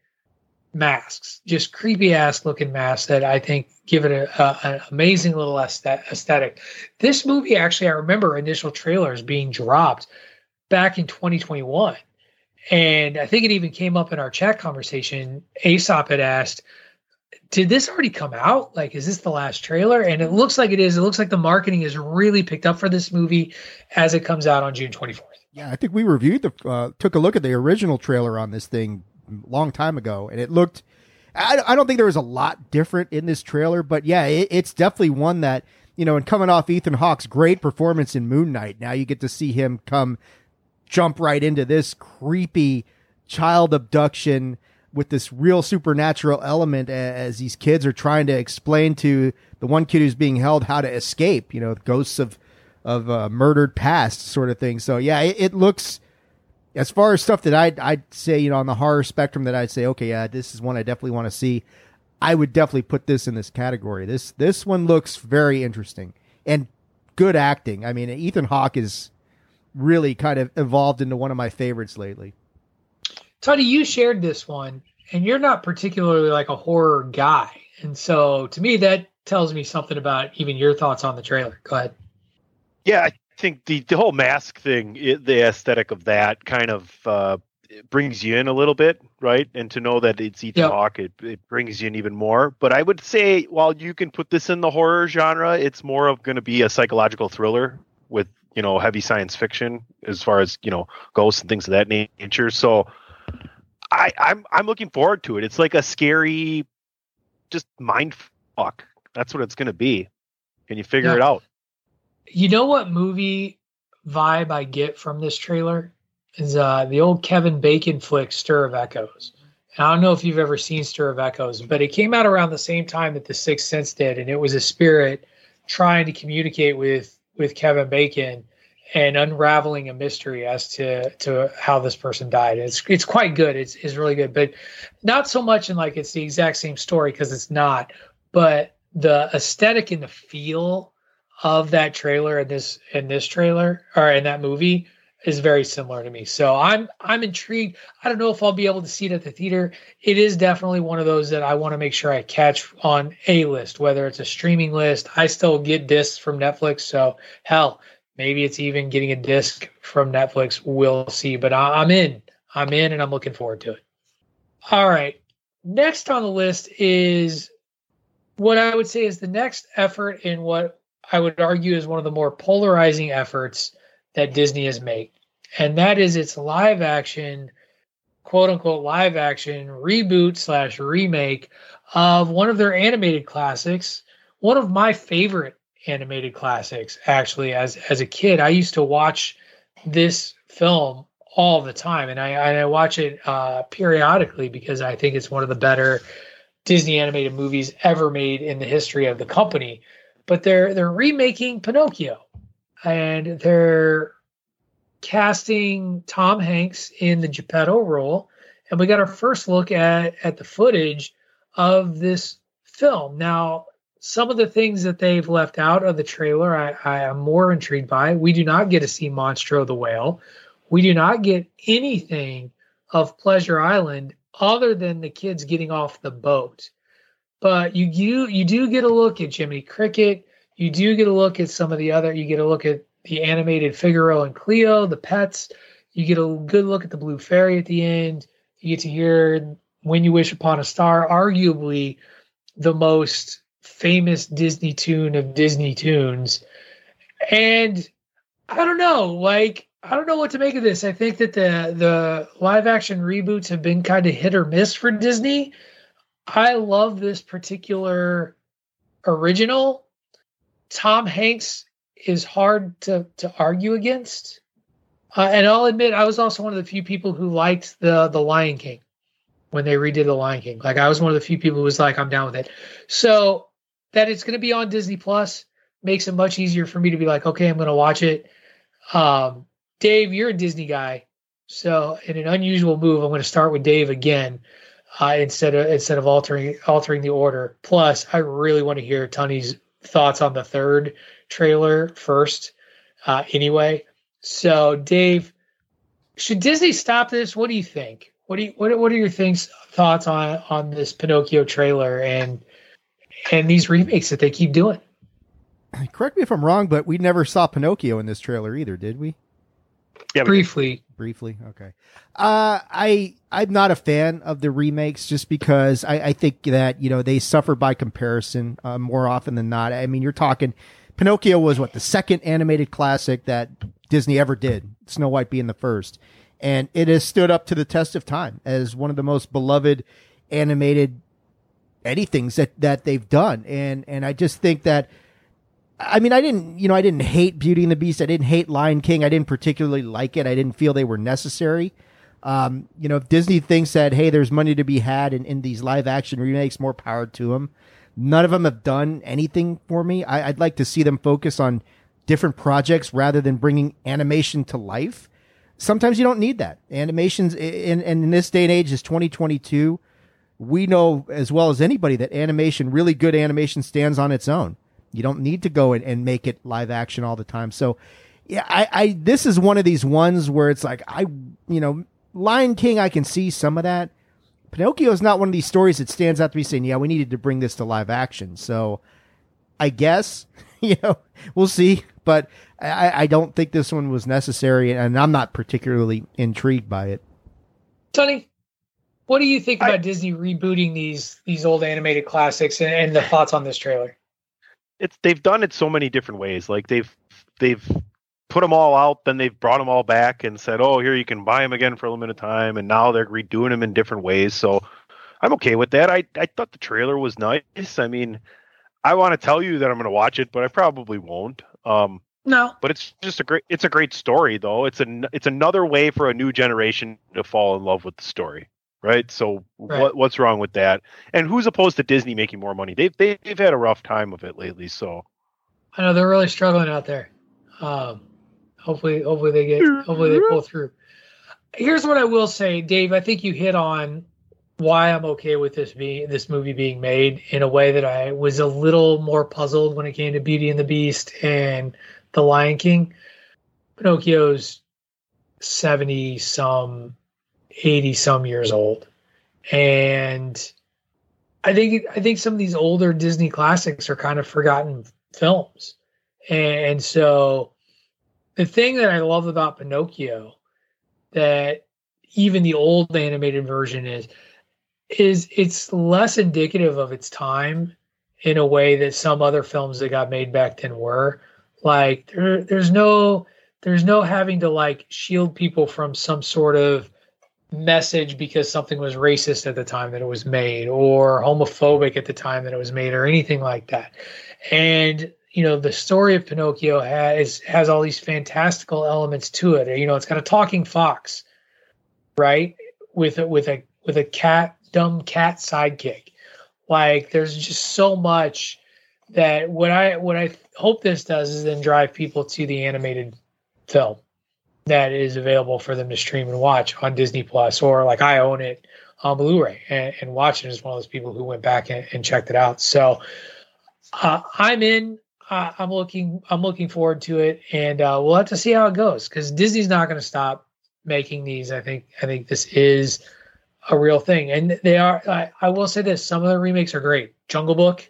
masks, just creepy ass looking masks that I think give it an amazing little aesthetic. This movie, actually, I remember initial trailers being dropped back in 2021. And I think it even came up in our chat conversation. Aesop had asked, Did this already come out? Like, is this the last trailer? And it looks like it is. It looks like the marketing is really picked up for this movie as it comes out on June 24th. Yeah, I think we reviewed the, uh, took a look at the original trailer on this thing long time ago, and it looked. I, I don't think there was a lot different in this trailer, but yeah, it, it's definitely one that you know. And coming off Ethan Hawke's great performance in Moon Knight, now you get to see him come jump right into this creepy child abduction with this real supernatural element as these kids are trying to explain to the one kid who's being held how to escape. You know, ghosts of of uh, murdered past sort of thing. So yeah, it, it looks as far as stuff that I'd, I'd say, you know, on the horror spectrum that I'd say, okay, yeah, this is one I definitely want to see. I would definitely put this in this category. This this one looks very interesting and good acting. I mean, Ethan Hawke is really kind of evolved into one of my favorites lately. Tony, you shared this one, and you're not particularly like a horror guy, and so to me that tells me something about even your thoughts on the trailer. Go ahead. Yeah, I think the, the whole mask thing, it, the aesthetic of that kind of uh, brings you in a little bit, right? And to know that it's Ethan yep. Hawke, it, it brings you in even more. But I would say, while you can put this in the horror genre, it's more of going to be a psychological thriller with you know heavy science fiction as far as you know ghosts and things of that nature. So I, I'm I'm looking forward to it. It's like a scary, just mind fuck. That's what it's going to be. Can you figure it out? You know what movie vibe I get from this trailer is uh, the old Kevin Bacon flick Stir of Echoes. And I don't know if you've ever seen Stir of Echoes, but it came out around the same time that The Sixth Sense did, and it was a spirit trying to communicate with with Kevin Bacon and unraveling a mystery as to to how this person died. It's it's quite good. It's it's really good, but not so much in like it's the exact same story because it's not. But the aesthetic and the feel of that trailer and this in this trailer or in that movie is very similar to me. So I'm I'm intrigued. I don't know if I'll be able to see it at the theater. It is definitely one of those that I want to make sure I catch on a list, whether it's a streaming list. I still get discs from Netflix, so hell, maybe it's even getting a disc from Netflix. We'll see. But I, I'm in. I'm in, and I'm looking forward to it. All right. Next on the list is what I would say is the next effort in what I would argue is one of the more polarizing efforts that Disney has made. And that is its live action, quote unquote, live action reboot slash remake of one of their animated classics, one of my favorite animated classics, actually, as as a kid. I used to watch this film all the time, and I and I watch it uh, periodically because I think it's one of the better Disney animated movies ever made in the history of the company. But they're they're remaking Pinocchio, and they're casting Tom Hanks in the Geppetto role, and we got our first look at at the footage of this film. Now, some of the things that they've left out of the trailer, I, I am more intrigued by. We do not get to see Monstro the whale. We do not get anything of Pleasure Island other than the kids getting off the boat. But you do you do get a look at Jiminy Cricket. You do get a look at some of the other. You get a look at the animated Figaro and Cleo, the pets. You get a good look at the Blue Fairy at the end. You get to hear "When You Wish Upon a Star," arguably the most famous Disney tune of Disney tunes. And I don't know, like I don't know what to make of this. I think that the the live action reboots have been kind of hit or miss for Disney. I love this particular original. Tom Hanks is hard to to argue against. Uh, and I'll admit, I was also one of the few people who liked the the Lion King when they redid the Lion King. Like I was one of the few people who was like, I'm down with it. So that it's going to be on Disney Plus makes it much easier for me to be like, okay, I'm going to watch it. Um, Dave, you're a Disney guy, so in an unusual move, I'm going to start with Dave again uh, instead of instead of altering altering the order. Plus, I really want to hear Tony's thoughts on the third trailer first. Uh, anyway, so Dave, should Disney stop this? What do you think? What do you what what are your things thoughts on on this Pinocchio trailer and and these remakes that they keep doing? Correct me if I'm wrong, but we never saw Pinocchio in this trailer either, did we? Yeah, briefly. Briefly, okay. Uh, I I'm not a fan of the remakes just because I, I think that you know they suffer by comparison uh, more often than not. I mean, you're talking Pinocchio was what the second animated classic that Disney ever did. Snow White being the first, and it has stood up to the test of time as one of the most beloved animated anythings that that they've done. And and I just think that I mean, I didn't, you know, I didn't hate Beauty and the Beast. I didn't hate Lion King. I didn't particularly like it. I didn't feel they were necessary. Um, you know, if Disney thinks that, hey, there's money to be had in, in these live action remakes, more power to them. None of them have done anything for me. I, I'd like to see them focus on different projects rather than bringing animation to life. Sometimes you don't need that. Animations in, in, in this day and age is 2022. We know as well as anybody that animation, really good animation stands on its own. You don't need to go and, and make it live action all the time. So, yeah, I, I this is one of these ones where it's like I, you know, Lion King, I can see some of that. Pinocchio is not one of these stories that stands out to me saying, "Yeah, we needed to bring this to live action." So, I guess you know we'll see, but I, I don't think this one was necessary, and I'm not particularly intrigued by it. Tony, what do you think about Disney rebooting these these old animated classics and, and the thoughts on this trailer? It's they've done it so many different ways. Like they've they've put them all out, then they've brought them all back and said, "Oh, here you can buy them again for a limited time," and now they're redoing them in different ways. So I'm okay with that. I I thought the trailer was nice. I mean, I want to tell you that I'm going to watch it, but I probably won't. Um, no, but it's just a great it's a great story though. It's an it's another way for a new generation to fall in love with the story right? So Right. what what's wrong with that? And who's opposed to Disney making more money? They've they've had a rough time of it lately. So I know they're really struggling out there. Um, hopefully, hopefully they get, hopefully they pull through. Here's what I will say, Dave. I think you hit on why I'm okay with this being this movie being made in a way that I was a little more puzzled when it came to Beauty and the Beast and The Lion King. Pinocchio's seventy some, eighty some years old, and I think I think some of these older Disney classics are kind of forgotten films. And so the thing that I love about Pinocchio that even the old animated version is is it's less indicative of its time in a way that some other films that got made back then were. Like there, there's no there's no having to like shield people from some sort of message because something was racist at the time that it was made or homophobic at the time that it was made or anything like that. And you know, the story of Pinocchio has has all these fantastical elements to it. You know, it's got a talking fox, right? With a, with a with a cat dumb cat sidekick. Like there's just so much that what I what I hope this does is then drive people to the animated film that is available for them to stream and watch on Disney Plus or like I own it on Blu-ray and, and watch it as one of those people who went back and, and checked it out. So uh, I'm in. Uh, I'm looking. I'm looking forward to it, and uh, we'll have to see how it goes because Disney's not going to stop making these. I think. I think this is a real thing, and they are. I, I will say this: some of the remakes are great. Jungle Book,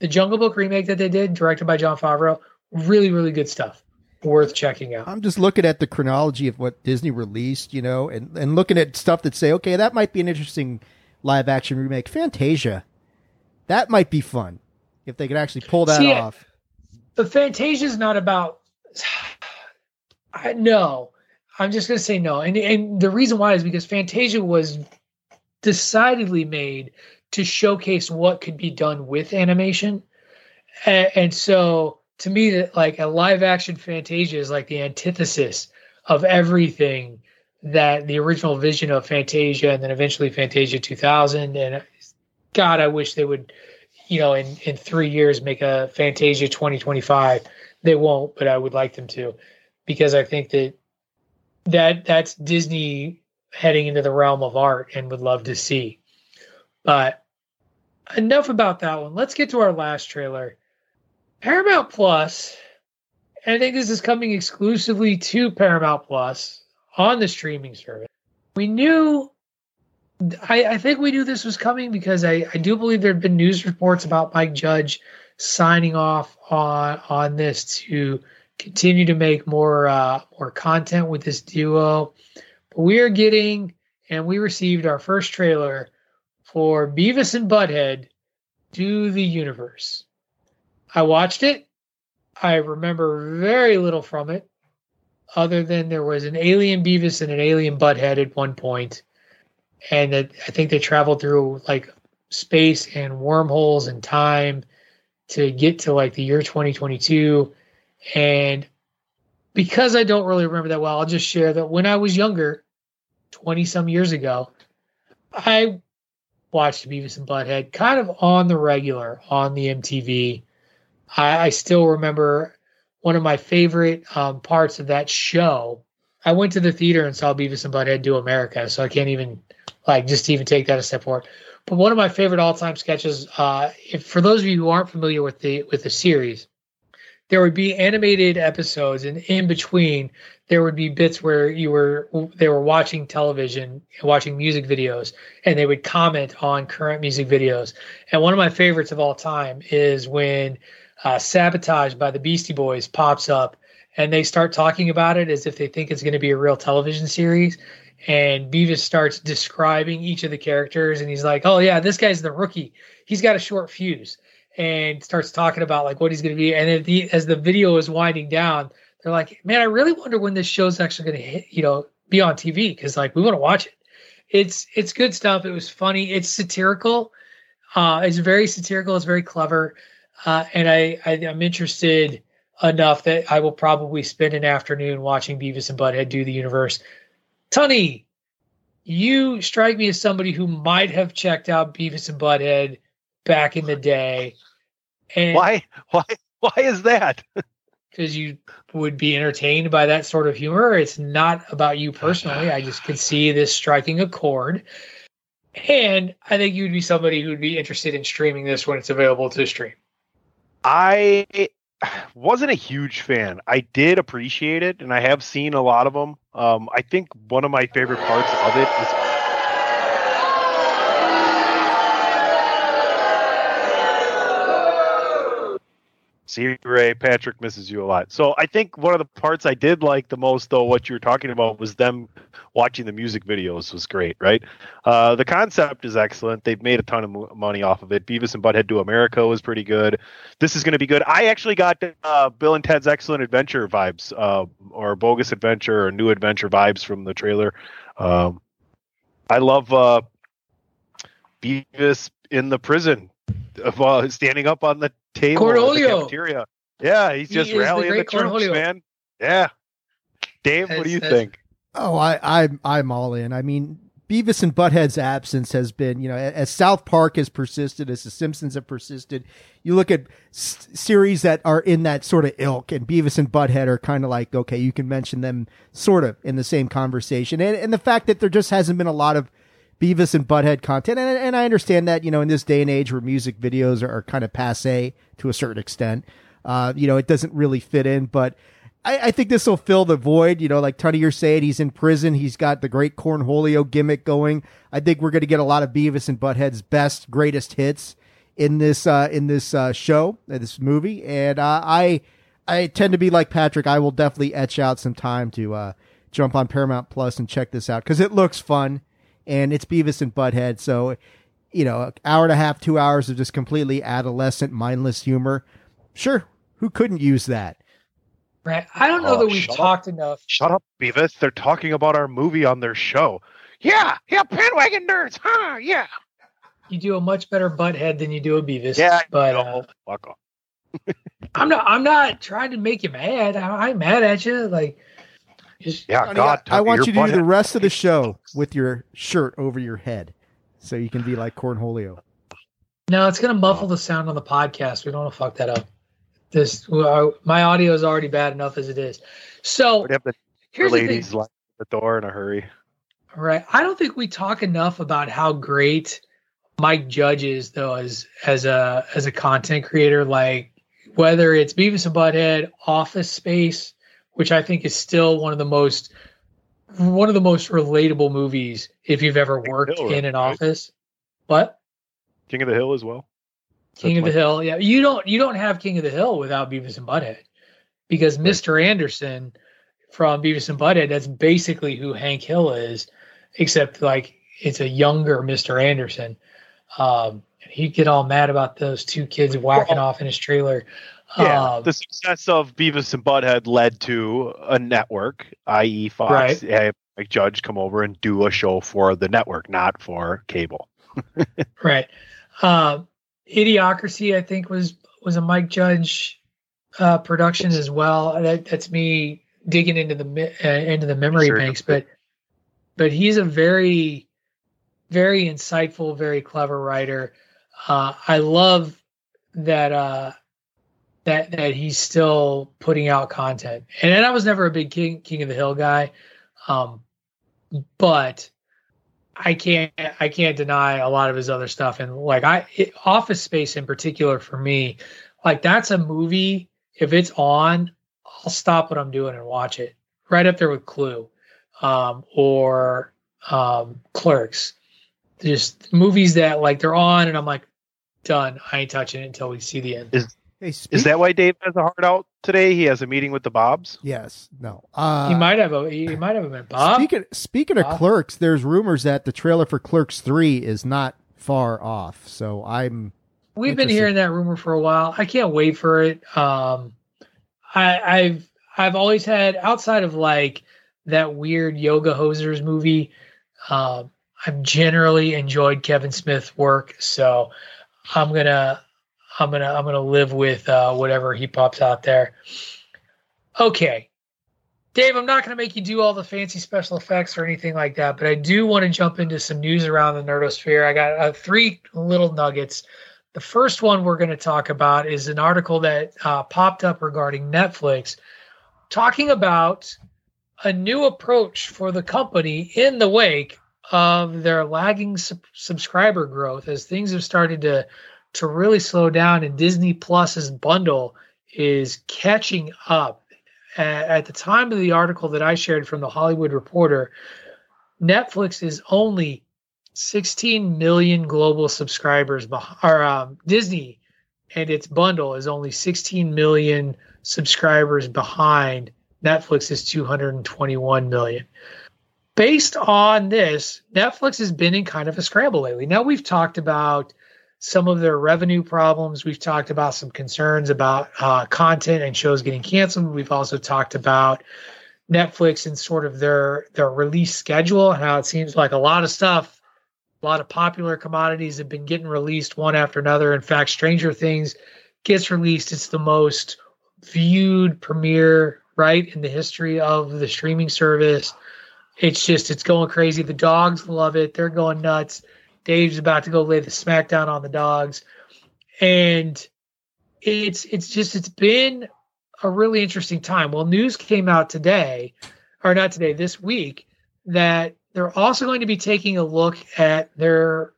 the Jungle Book remake that they did, directed by Jon Favreau, really, really good stuff. Worth checking out. I'm just looking at the chronology of what Disney released, you know, and, and looking at stuff that say, okay, that might be an interesting live action remake. Fantasia, that might be fun if they could actually pull that See, off. But Fantasia is not about. I, no, I'm just going to say no, and and the reason why is because Fantasia was decidedly made to showcase what could be done with animation, and, and so to me, that like a live action Fantasia is like the antithesis of everything that the original vision of Fantasia and then eventually Fantasia 2000 and God, I wish they would you know, in, in three years make a Fantasia 2025. They won't, but I would like them to, because I think that that that's Disney heading into the realm of art and would love to see. But enough about that one. Let's get to our last trailer. Paramount Plus, and I think this is coming exclusively to Paramount Plus on the streaming service. We knew I, I, think we knew this was coming because I, I do believe there had been news reports about Mike Judge signing off on on this to continue to make more uh, more content with this duo. But we are getting and we received our first trailer for Beavis and Butthead Do the Universe. I watched it. I remember very little from it, other than there was an alien Beavis and an alien Butthead at one point and that I think they traveled through like space and wormholes and time to get to like the year 2022 and because I don't really remember that well I'll just share that when I was younger 20 some years ago I watched Beavis and Butthead kind of on the regular on the MTV I, I still remember one of my favorite um, parts of that show I went to the theater and saw Beavis and Butthead do America so I can't even like just even take that a step forward. But one of my favorite all-time sketches, uh, if for those of you who aren't familiar with the with the series, there would be animated episodes, and in between there would be bits where you were they were watching television, watching music videos, and they would comment on current music videos. And one of my favorites of all time is when uh, "Sabotage" by the Beastie Boys pops up, and they start talking about it as if they think it's going to be a real television series and Beavis starts describing each of the characters, and he's like, "Oh yeah, this guy's the rookie. He's got a short fuse," and starts talking about like what he's going to be. And the, as the video is winding down, they're like, "Man, I really wonder when this show's actually going to hit, you know, be on TV because like we want to watch it." It's it's good stuff. It was funny. It's satirical. Uh, it's very satirical. It's very clever, uh, and I, I I'm interested enough that I will probably spend an afternoon watching Beavis and Butthead do the universe Tony, you strike me as somebody who might have checked out Beavis and Butthead back in the day. And why? Why? Why is that? Because you would be entertained by that sort of humor. It's not about you personally. I just could see this striking a chord. And I think you'd be somebody who'd be interested in streaming this when it's available to stream. I wasn't a huge fan. I did appreciate it, and I have seen a lot of them. Um, I think one of my favorite parts of it is. See, Ray, Patrick misses you a lot. So I think one of the parts I did like the most, though, what you were talking about was them watching the music videos was great, right? Uh, the concept is excellent. They've made a ton of money off of it. Beavis and Butthead Do America was pretty good. This is going to be good. I actually got uh, Bill and Ted's Excellent Adventure vibes, uh, or Bogus Adventure, or New Adventure vibes from the trailer. Um, I love uh, Beavis in the prison, uh, standing up on the table at the Cornholio. cafeteria. Yeah, he's just is the rallying the, great troops, Cornholio. man. Yeah. Dave, what do you That's- that's- think? Oh, I, I'm I'm all in. I mean, Beavis and Butthead's absence has been, you know, as South Park has persisted, as The Simpsons have persisted. You look at s- series that are in that sort of ilk, and Beavis and Butthead are kind of like, okay, you can mention them sort of in the same conversation, and and the fact that there just hasn't been a lot of Beavis and Butthead content, and and I understand that, you know, in this day and age where music videos are, are kind of passe to a certain extent, uh, you know, it doesn't really fit in, but. I, I think this will fill the void. You know, like Tony, you're saying he's in prison. He's got the great Cornholio gimmick going. I think we're going to get a lot of Beavis and Butthead's best, greatest hits in this uh, in this uh, show, uh, this movie. And uh, I I tend to be like Patrick. I will definitely etch out some time to uh, jump on Paramount Plus and check this out because it looks fun and it's Beavis and Butthead. So you know, an hour and a half, two hours of just completely adolescent, mindless humor. Sure, who couldn't use that? Right. I don't know Oh, that we've shut up. talked enough. Shut up, Beavis. They're talking about our movie on their show. Yeah, yeah, bandwagon nerds, huh? Yeah. You do a much better butthead than you do a Beavis. Yeah, but no, uh, fuck off. I'm not. I'm not trying to make you mad. I, I'm mad at you. Like, just, Yeah, Honey, God. I, I want you to do the rest of the show with your shirt over your head, so you can be like Cornholio. no, it's gonna muffle the sound on the podcast. We don't want to fuck that up. This well, my audio is already bad enough as it is. So Would have the here's the thing. ladies line at the door in a hurry. Right. I don't think we talk enough about how great Mike Judge is though as as a as a content creator. Like whether it's Beavis and Butthead, Office Space, which I think is still one of the most one of the most relatable movies if you've ever worked Hill, in an right? office. What? King of the Hill as well. King of the That's Hill. Yeah, you don't you don't have King of the Hill without Beavis and Butthead, because Mr. Anderson from Beavis and Butthead that's basically who Hank Hill is, except like it's a younger Mr. Anderson. Um, he'd get all mad about those two kids whacking off in his trailer. Yeah, Um, the success of Beavis and Butthead led to a network, i.e., Fox. Right. Have Mike Judge come over and do a show for the network, not for cable. right. Um, Idiocracy, I think, was was a Mike Judge uh, production as well. That, that's me digging into the uh, into the memory Sure. banks, but but he's a very very insightful, very clever writer. Uh, I love that uh, that that he's still putting out content. And, and I was never a big King King of the Hill guy, um, but I can't I can't deny a lot of his other stuff. And like I it, Office Space in particular for me, like that's a movie. If it's on, I'll stop what I'm doing and watch it. Right up there with Clue, um, or um, Clerks. Just movies that like they're on and I'm like, done. I ain't touching it until we see the end. Is Hey, is that why Dave has a heart out today? He has a meeting with the Bobs. Yes. No. Uh, he might have a he might have been Bob. Speaking speaking of Clerks, there's rumors that the trailer for Clerks three is not far off. So I'm We've been hearing that rumor for a while. I can't wait for it. Um, I, I've I've always had outside of like that weird yoga hosers movie. Um, I've generally enjoyed Kevin Smith's work, so I'm gonna I'm gonna I'm gonna live with uh, whatever he pops out there. Okay, Dave, I'm not gonna make you do all the fancy special effects or anything like that, but I do want to jump into some news around the nerdosphere. I got uh, three little nuggets. The first one we're going to talk about is an article that uh, popped up regarding Netflix, talking about a new approach for the company in the wake of their lagging sub- subscriber growth as things have started to to really slow down and Disney Plus's bundle is catching up. At the time of the article that I shared from the Hollywood Reporter, Netflix is only 16 million global subscribers, or um, Disney and its bundle is only 16 million subscribers behind Netflix is 221 million. Based on this, Netflix has been in kind of a scramble lately. Now we've talked about some of their revenue problems. We've talked about some concerns about uh, content and shows getting canceled. We've also talked about Netflix and sort of their their release schedule and how it seems like a lot of stuff, a lot of popular commodities have been getting released one after another. In fact, Stranger Things gets released. It's the most viewed premiere right in the history of the streaming service. It's just it's going crazy. The dogs love it. They're going nuts. Dave's about to go lay the smackdown on the dogs. And it's it's just it's been a really interesting time. Well, news came out today, or not today, this week, that they're also going to be taking a look at their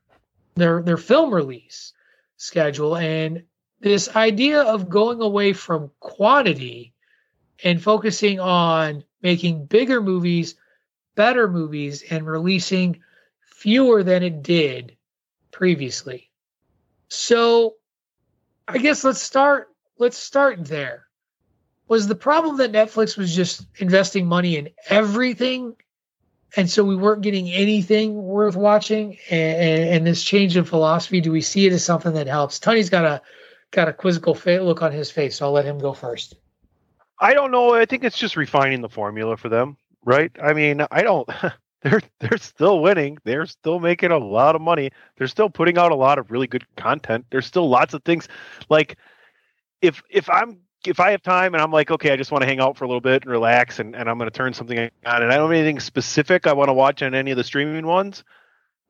their their film release schedule and this idea of going away from quantity and focusing on making bigger movies, better movies, and releasing fewer than it did previously. So I guess let's start let's start there. Was the problem that Netflix was just investing money in everything and so we weren't getting anything worth watching and, and, and this change in philosophy do we see it as something that helps tony's got a got a quizzical look on his face so i'll let him go first I don't know. I think it's just refining the formula for them, right? I mean, I don't. They're they're still winning. They're still making a lot of money. They're still putting out a lot of really good content. There's still lots of things. Like if if I'm if I have time and I'm like, okay, I just want to hang out for a little bit and relax, and, and I'm going to turn something on, and I don't have anything specific I want to watch on any of the streaming ones,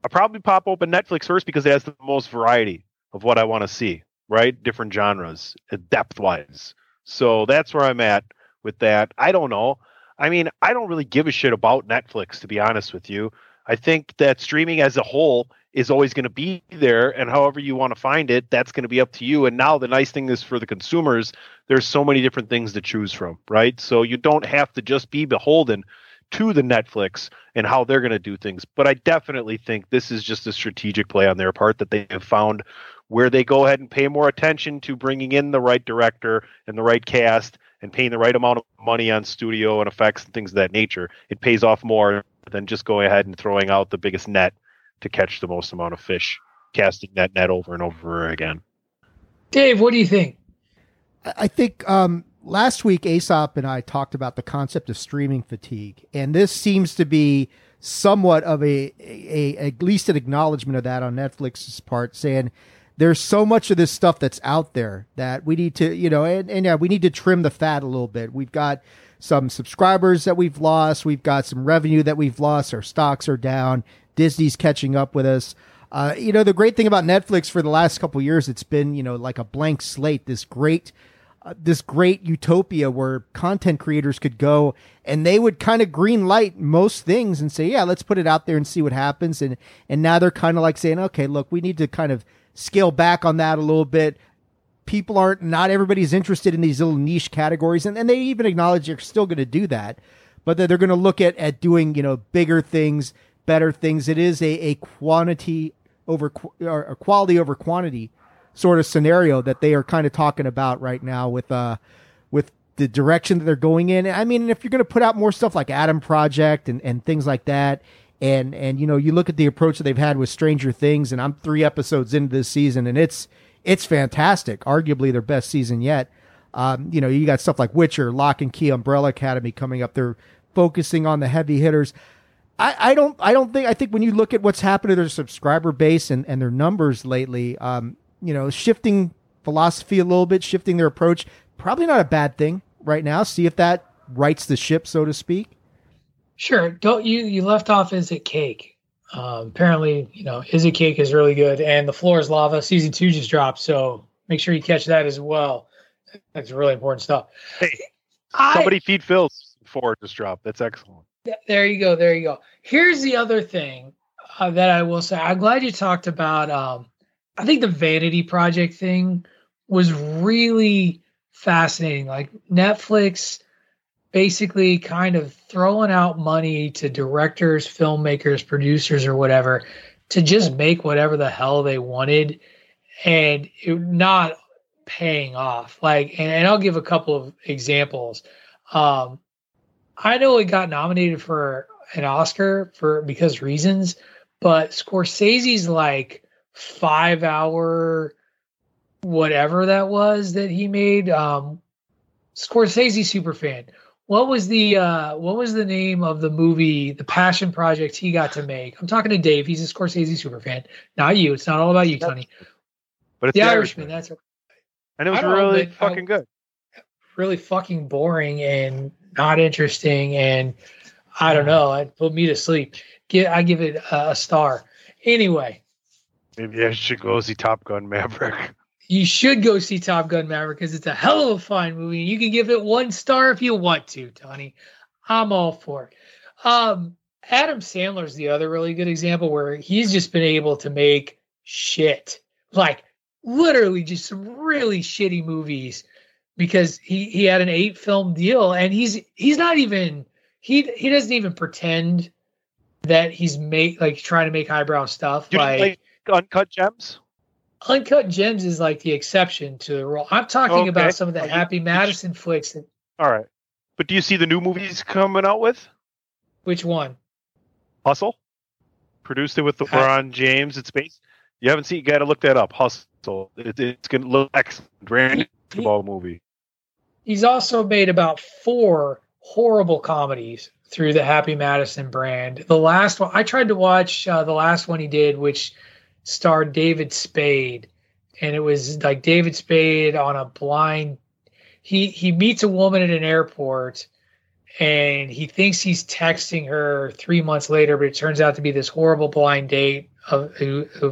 I'll probably pop open Netflix first because it has the most variety of what I want to see, right? Different genres, uh, depth wise. So that's where I'm at with that. I don't know. I mean, I don't really give a shit about Netflix, to be honest with you. I think that streaming as a whole is always going to be there, and however you want to find it, that's going to be up to you. And now the nice thing is for the consumers, there's so many different things to choose from, right? So you don't have to just be beholden to the Netflix and how they're going to do things. But I definitely think this is just a strategic play on their part that they have found where they go ahead and pay more attention to bringing in the right director and the right cast and paying the right amount of money on studio and effects and things of that nature. It pays off more than just going ahead and throwing out the biggest net to catch the most amount of fish, casting that net over and over again. dave what do you think I I think um, last week Aesop and I talked about the concept of streaming fatigue, and this seems to be somewhat of a, a, a at least an acknowledgement of that on Netflix's part, saying there's so much of this stuff that's out there that we need to, you know, and, and yeah, we need to trim the fat a little bit. We've got some subscribers that we've lost. We've got some revenue that we've lost. Our stocks are down. Disney's catching up with us. Uh, you know, the great thing about Netflix for the last couple years, it's been, you know, like a blank slate, this great, uh, this great utopia where content creators could go and they would kind of green light most things and say, yeah, let's put it out there and see what happens. And, and now they're kind of like saying, okay, look, we need to kind of scale back on that a little bit. People aren't, not everybody's interested in these little niche categories. And, and they even acknowledge they're still going to do that, but that they're going to look at, at doing, you know, bigger things, better things. It is a, a quantity over, or a quality over quantity sort of scenario that they are kind of talking about right now with, uh, with the direction that they're going in. I mean, if you're going to put out more stuff like Adam Project and, and things like that, and and you know, you look at the approach that they've had with Stranger Things, and I'm three episodes into this season, and it's it's fantastic, arguably their best season yet. Um, you know, you got stuff like Witcher, Lock and Key, Umbrella Academy coming up. They're focusing on the heavy hitters. I, I don't I don't think I think when you look at what's happened to their subscriber base and, and their numbers lately, um, you know, shifting philosophy a little bit, shifting their approach, probably not a bad thing right now. See if that rights the ship, so to speak. Sure. Don't you you left off Is It Cake? Um, apparently, you know, Is It Cake is really good, and The Floor is Lava season two just dropped, so make sure you catch that as well. That's really important stuff. Hey, I- somebody feed Phil four just dropped. That's excellent. Th- There you go. There you go. Here's the other thing uh, that I will say. I'm glad you talked about. Um, I think the vanity project thing was really fascinating. Like Netflix basically kind of throwing out money to directors, filmmakers, producers, or whatever to just make whatever the hell they wanted, and it, not paying off. Like, and, and I'll give a couple of examples. Um, I know it got nominated for an Oscar for because reasons, but Scorsese's like five hour whatever that was that he made. Um, Scorsese super fan. What was the uh, what was the name of the movie, the passion project he got to make? I'm talking to Dave. He's a Scorsese super fan. Not you. It's not all about you, Tony. But it's The the Irishman. Irishman. That's okay. and it was don't know, really I- fucking good. really fucking boring and not interesting. And I don't know. It put me to sleep. Give I give it a, a star. Anyway, Maybe I should go see Top Gun Maverick. you should go see Top Gun Maverick because it's a hell of a fine movie. You can give it one star if you want to, Tony. I'm all for it. Um, Adam Sandler's the other really good example where he's just been able to make shit like literally just some really shitty movies because he he had an eight film deal and he's he's not even he he doesn't even pretend that he's make like trying to make highbrow stuff like, like Uncut Gems? Uncut gems is like the exception to the rule i'm talking Okay. about some of the you- happy you madison flicks that, All right. But do you see the new movies coming out with? which one Hustle? Produced it with LeBron James. It's based. You haven't seen. You got to look that up. Hustle. It, it's gonna look excellent. Brand basketball movie. he's also made about four horrible comedies through the Happy Madison brand. The last one I tried to watch uh, the last one he did, which starred David Spade, and it was like David Spade on a blind. He he meets a woman at an airport, and he thinks he's texting her three months later, but it turns out to be this horrible blind date of,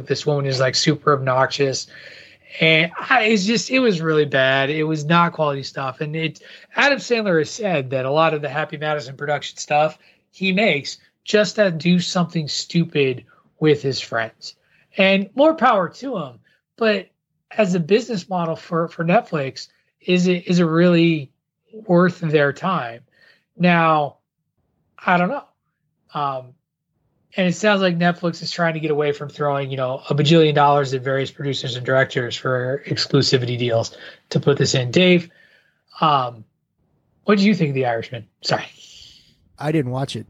this woman who's like super obnoxious and it's just it was really bad. It was not quality stuff, and it. Adam Sandler has said that a lot of the Happy Madison production stuff he makes just to do something stupid with his friends, and more power to them. But as a business model for for Netflix, is it is it really worth their time? Now, I don't know. Um, and it sounds like Netflix is trying to get away from throwing, you know, a bajillion dollars at various producers and directors for exclusivity deals to put this in. Dave, um, what do you think of The Irishman? Sorry. I didn't watch it.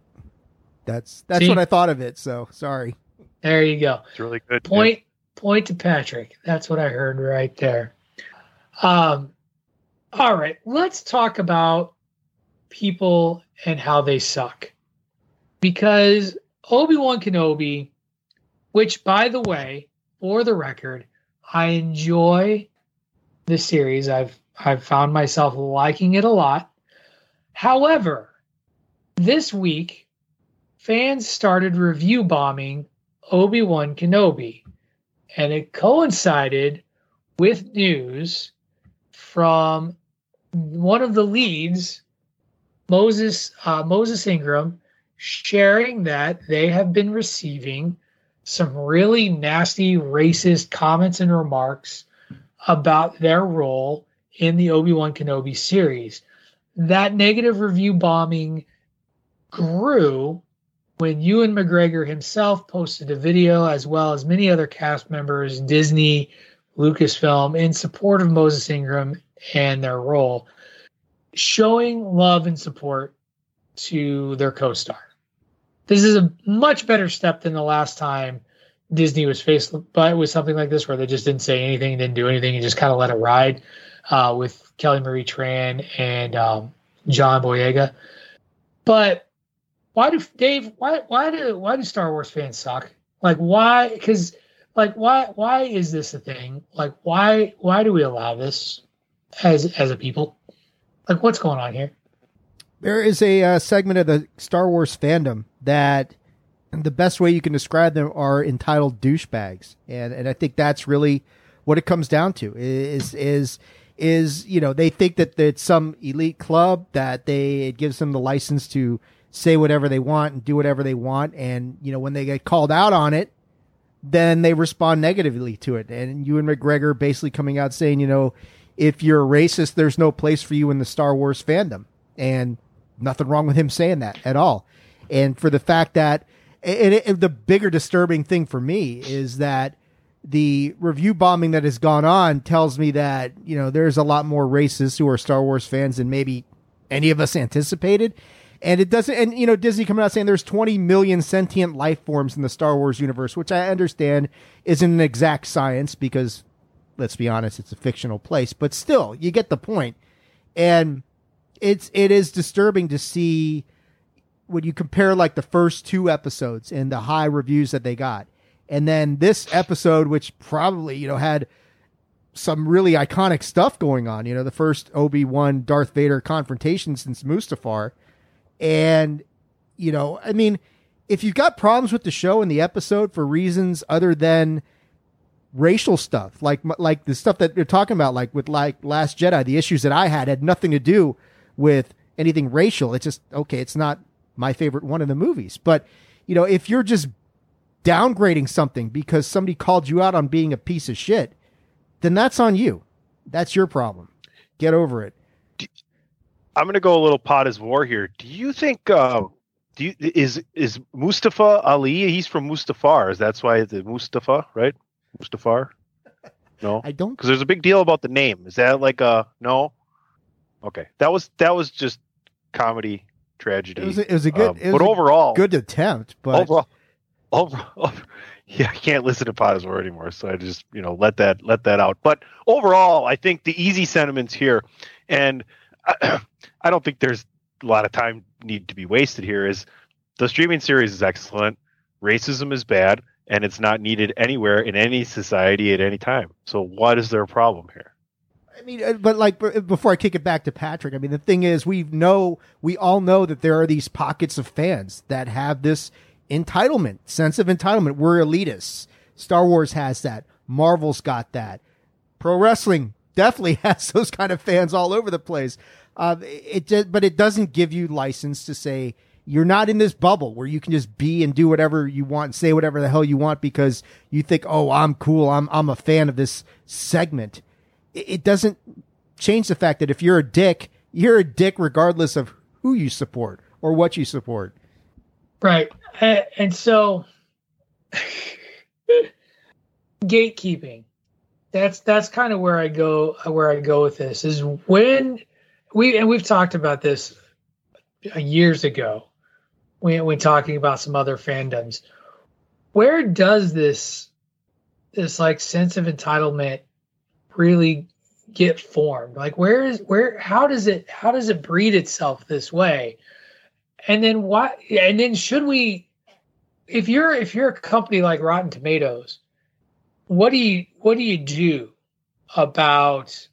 That's that's See? what I thought of it. So sorry. There you go. It's really good. Point point to Patrick. That's what I heard right there. Um, all right, let's talk about people and how they suck. Because Obi-Wan Kenobi, which by the way, for the record, I enjoy the series. I've I've found myself liking it a lot. However, this week fans started review bombing Obi-Wan Kenobi and it coincided with news from one of the leads, Moses uh, Moses Ingram, sharing that they have been receiving some really nasty racist comments and remarks about their role in the Obi-Wan Kenobi series. That negative review bombing grew when Ewan McGregor himself posted a video, as well as many other cast members, Disney, Lucasfilm, in support of Moses Ingram and their role, showing love and support to their co star. This is a much better step than the last time Disney was faced by with something like this, where they just didn't say anything, didn't do anything, and just kind of let it ride uh, with Kelly Marie Tran and um, John Boyega. But why do Dave? Why why do why do Star Wars fans suck? Like why? Because like why why is this a thing? Like why why do we allow this as as a people? Like what's going on here? There is a uh, segment of the Star Wars fandom that the best way you can describe them are entitled douchebags, and and I think that's really what it comes down to is is is you know they think that it's some elite club that they it gives them the license to say whatever they want and do whatever they want, and you know when they get called out on it, then they respond negatively to it. And Ewan McGregor basically coming out saying, you know, if you're a racist, there's no place for you in the Star Wars fandom. And nothing wrong with him saying that at all. And for the fact that, and it, the bigger disturbing thing for me is that the review bombing that has gone on tells me that you know there's a lot more racists who are Star Wars fans than maybe any of us anticipated. And it doesn't, and you know, Disney coming out saying there's 20 million sentient life forms in the Star Wars universe, which I understand isn't an exact science because, let's be honest, it's a fictional place, but still, you get the point. And it's, it is disturbing to see when you compare like the first two episodes and the high reviews that they got. And then this episode, which probably, you know, had some really iconic stuff going on, you know, the first Obi-Wan Darth Vader confrontation since Mustafar. And, you know, I mean, if you've got problems with the show and the episode for reasons other than racial stuff, like like the stuff that you're talking about, like with like Last Jedi, the issues that I had had nothing to do with anything racial. It's just okay. It's not my favorite one of the movies, but you know, if you're just downgrading something because somebody called you out on being a piece of shit, then that's on you. That's your problem. Get over it. I'm going to go a little pot as war here. Do you think uh, do you, is is Mustafa Ali? He's from Mustafar. Is that's why the Mustafa, right? Mustafar? No, I don't. Because there's a big deal about the name. Is that like a no? Okay, that was that was just comedy tragedy. It was a, it was a good, Um, it was but a overall, good attempt. But overall, overall, yeah, I can't listen to pot as war anymore, so I just you know let that let that out. But overall, I think the easy sentiments here, and I, don't think there's a lot of time need to be wasted here. Is the streaming series is excellent, racism is bad, and it's not needed anywhere in any society at any time. So what is their problem here? I mean, uh, but like before I kick it back to Patrick, I mean, the thing is, we know, we all know that there are these pockets of fans that have this entitlement, sense of entitlement. We're elitists. Star Wars has that. Marvel's got that. Pro wrestling definitely has those kind of fans all over the place. Uh, it just, but it doesn't give you license to say you're not in this bubble where you can just be and do whatever you want, say whatever the hell you want because you think, oh, I'm cool. I'm I'm a fan of this segment. It, it doesn't change the fact that if you're a dick, you're a dick regardless of who you support or what you support. Right. And so gatekeeping. That's that's kind of where I go where I go with this is when we and we've talked about this years ago when when talking about some other fandoms. Where does this this like sense of entitlement really get formed? Like where is where how does it how does it breed itself this way? And then why and then should we if you're if you're a company like Rotten Tomatoes, what do you what do you do about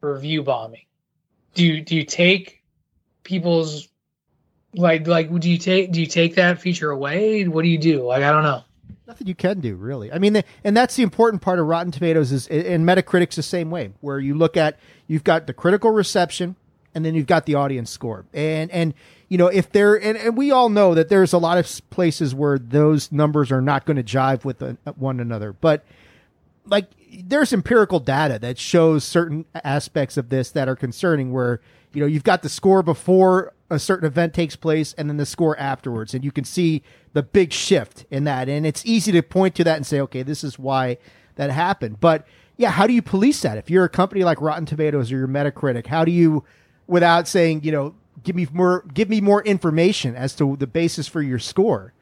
review bombing? Do you do you take people's like like do you take do you take that feature away? What do you do? Like I don't know. Nothing you can do really. I mean, and that's the important part of Rotten Tomatoes is, and Metacritic's the same way, where you look at you've got the critical reception, and then you've got the audience score, and and you know if there and, and we all know that there's a lot of places where those numbers are not going to jive with uh, one another, but like there's empirical data that shows certain aspects of this that are concerning where you know you've got the score before a certain event takes place and then the score afterwards. And you can see the big shift in that. And it's easy to point to that and say okay this is why that happened. But yeah how do you police that? If you're a company like rotten tomatoes or your metacritic how do you without saying you know give me more give me more information as to the basis for your score?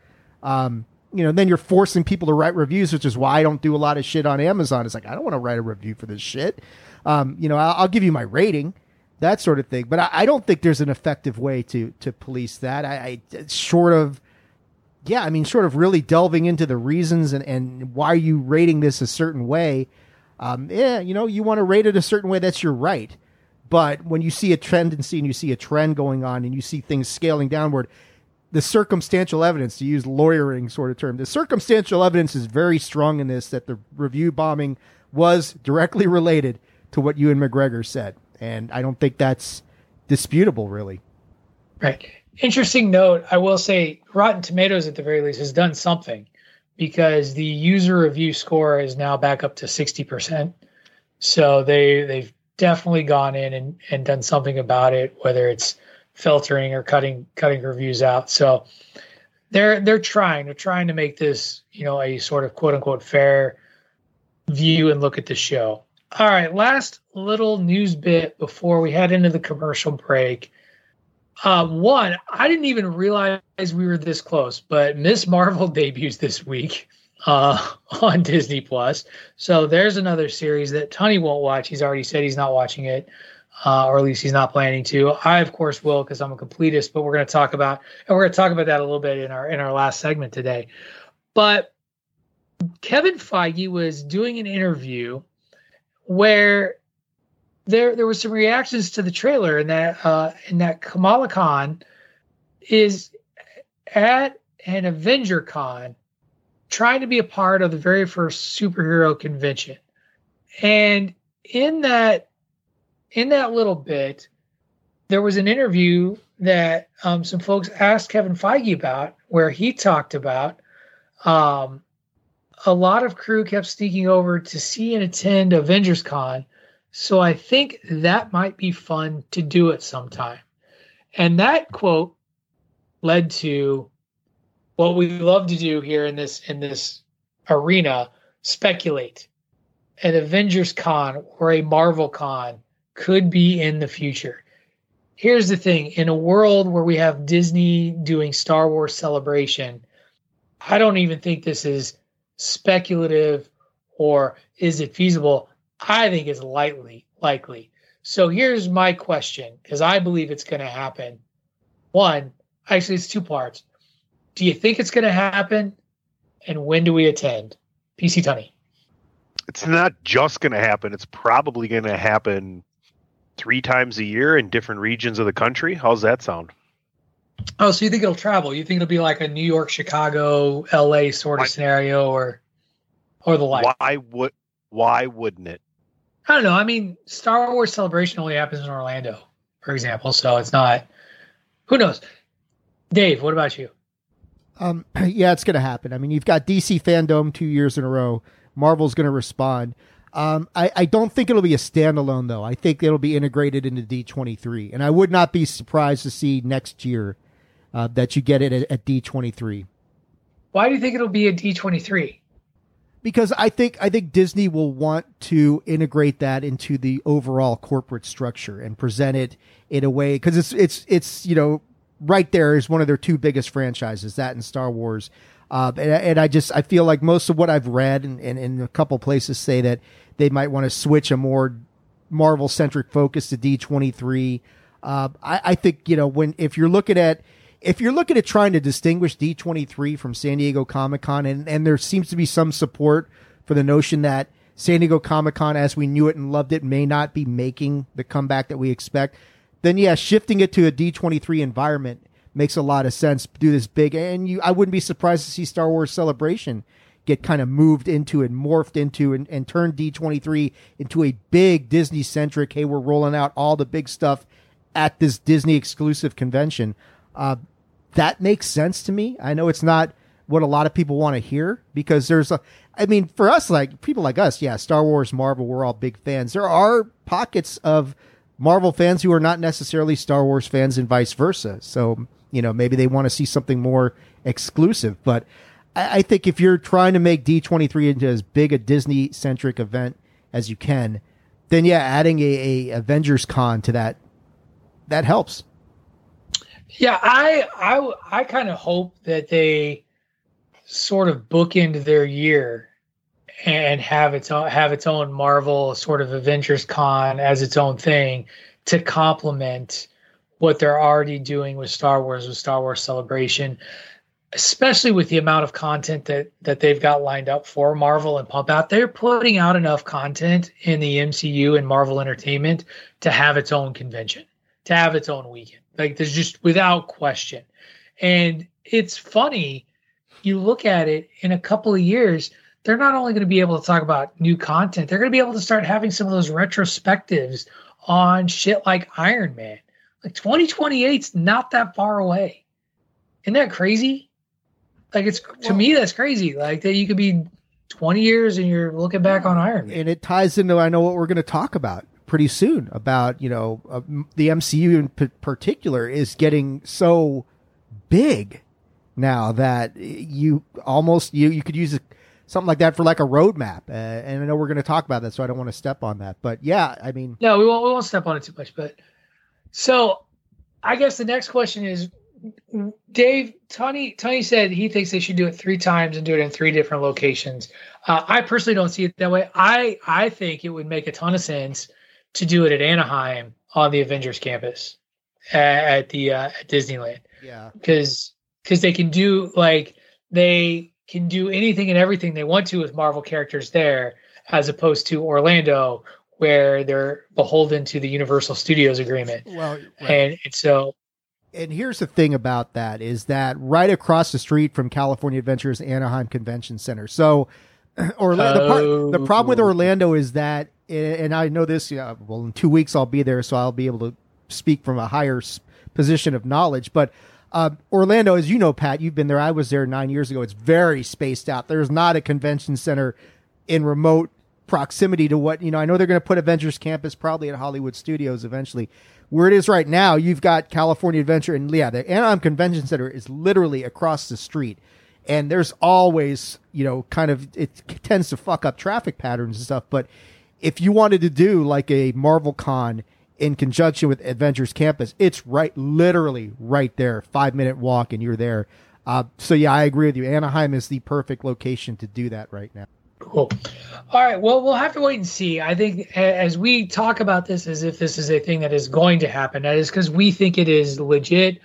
Um, you know, then you're forcing people to write reviews, which is why I don't do a lot of shit on Amazon. It's like I don't want to write a review for this shit. Um, you know, I'll, I'll give you my rating, that sort of thing. But I, I don't think there's an effective way to to police that. I, I short of, yeah, I mean, short of really delving into the reasons and and why are you rating this a certain way. Um, yeah, you know, you want to rate it a certain way. That's your right. But when you see a tendency and you see a trend going on and you see things scaling downward, the circumstantial evidence, to use lawyering sort of term, the circumstantial evidence is very strong in this that the review bombing was directly related to what Ewan McGregor said. And I don't think that's disputable, really. Right. Interesting note. I will say Rotten Tomatoes at the very least has done something because the user review score is now back up to 60%. So they they've definitely gone in and, and done something about it, whether it's filtering or cutting cutting reviews out. So they're they're trying. They're trying to make this, you know, a sort of quote unquote fair view and look at the show. All right, last little news bit before we head into the commercial break. Uh, one, I didn't even realize we were this close, but Ms. Marvel debuts this week uh, on Disney Plus. So there's another series that Tony won't watch. He's already said he's not watching it, uh, or at least he's not planning to. I, of course, will because I'm a completist. But we're going to talk about, and we're going to talk about that a little bit in our in our last segment today. But Kevin Feige was doing an interview where there there was some reactions to the trailer and that uh and that Kamala Khan is at an Avenger Con trying to be a part of the very first superhero convention. And in that in that little bit, there was an interview that um, some folks asked Kevin Feige about, where he talked about um, a lot of crew kept sneaking over to see and attend Avengers Con. So I think that might be fun to do at some time. And that quote led to what we love to do here in this in this arena, speculate. An Avengers Con or a Marvel Con could be in the future. Here's the thing, in a world where we have Disney doing Star Wars celebration, I don't even think this is speculative or is it feasible? I think it's lightly likely. So here's my question because I believe it's going to happen. One, actually, it's two parts. Do you think it's going to happen? And when do we attend? PC Tony. It's not just going to happen. It's probably going to happen three times a year in different regions of the country. How's that sound? Oh, so you think it'll travel? You think it'll be like a New York, Chicago, LA sort of scenario or or the like? Why would why wouldn't it? I don't know. I mean, Star Wars Celebration only happens in Orlando, for example, so it's not who knows. Dave, what about you? Um, yeah, it's going to happen. I mean, you've got DC fandom two years in a row. Marvel's going to respond. Um, I, I don't think it'll be a standalone though. I think it'll be integrated into D23, and I would not be surprised to see next year uh, that you get it at, at D23. Why do you think it'll be a D23? Because I think I think Disney will want to integrate that into the overall corporate structure and present it in a way because it's it's it's you know right there is one of their two biggest franchises that and Star Wars. Uh, and, and, I just I feel like most of what I've read and, and, and a couple places say that they might want to switch a more Marvel centric focus to D twenty three. Uh, I, I think you know when if you're looking at if you're looking at trying to distinguish D twenty three from San Diego Comic Con, and and there seems to be some support for the notion that San Diego Comic Con, as we knew it and loved it, may not be making the comeback that we expect. Then yeah, shifting it to a D twenty three environment makes a lot of sense. Do this big, and you, I wouldn't be surprised to see Star Wars Celebration get kind of moved into and morphed into and, and turn D23 into a big Disney centric, hey, we're rolling out all the big stuff at this Disney exclusive convention. Uh, that makes sense to me. I know it's not what a lot of people want to hear because there's a, I mean, for us, like people like us, yeah, Star Wars, Marvel, we're all big fans. There are pockets of Marvel fans who are not necessarily Star Wars fans and vice versa. So, you know, maybe they want to see something more exclusive, but I, I think if you're trying to make D23 into as big a Disney centric event as you can, then yeah, adding a, a Avengers Con to that that helps. Yeah, I I I kind of hope that they sort of bookend their year and have its own have its own Marvel sort of Avengers Con as its own thing to complement what they're already doing with Star Wars with Star Wars Celebration especially with the amount of content that that they've got lined up for Marvel and pump out. They're putting out enough content in the MCU and Marvel Entertainment to have its own convention, to have its own weekend. Like there's just without question. And it's funny, you look at it in a couple of years, they're not only going to be able to talk about new content, they're going to be able to start having some of those retrospectives on shit like Iron Man. Like 2028's not that far away. Isn't that crazy? Like it's to me that's crazy. Like that you could be 20 years and you're looking back on Iron Man. And it ties into I know what we're going to talk about pretty soon about, you know, uh, the MCU in p- particular is getting so big now that you almost you you could use a something like that for like a roadmap. Uh, and I know we're going to talk about that, so I don't want to step on that. But yeah, I mean, No, we won't. We won't step on it too much. But so, I guess the next question is, Dave. Tony. Tony said he thinks they should do it three times and do it in three different locations. Uh, I personally don't see it that way. I I think it would make a ton of sense to do it at Anaheim on the Avengers campus at, at the uh, at Disneyland yeah, because because they can do like they can do anything and everything they want to with Marvel characters there, as opposed to Orlando where they're beholden to the Universal Studios agreement. well, right. And, and so and here's the thing about that is that right across the street from California Adventures Anaheim Convention Center. So Orlando, the, part, the problem with Oh. Orlando is that, and I know this. Yeah, well, in two weeks I'll be there, so I'll be able to speak from a higher position of knowledge. But uh, Orlando, as you know, Pat, you've been there. I was there nine years ago. It's very spaced out. There's not a convention center in remote proximity to what you know. I know they're going to put Avengers Campus probably at Hollywood Studios eventually. Where it is right now, you've got California Adventure, and yeah, the Anaheim Convention Center is literally across the street, and there's always you know kind of it tends to fuck up traffic patterns and stuff. But if you wanted to do like a Marvel Con in conjunction with Adventures Campus, it's right, literally right there, five minute walk, and you're there. Uh, so yeah, I agree with you. Anaheim is the perfect location to do that right now. Cool. All right. Well, we'll have to wait and see. I think as we talk about this as if this is a thing that is going to happen, that is because we think it is legit.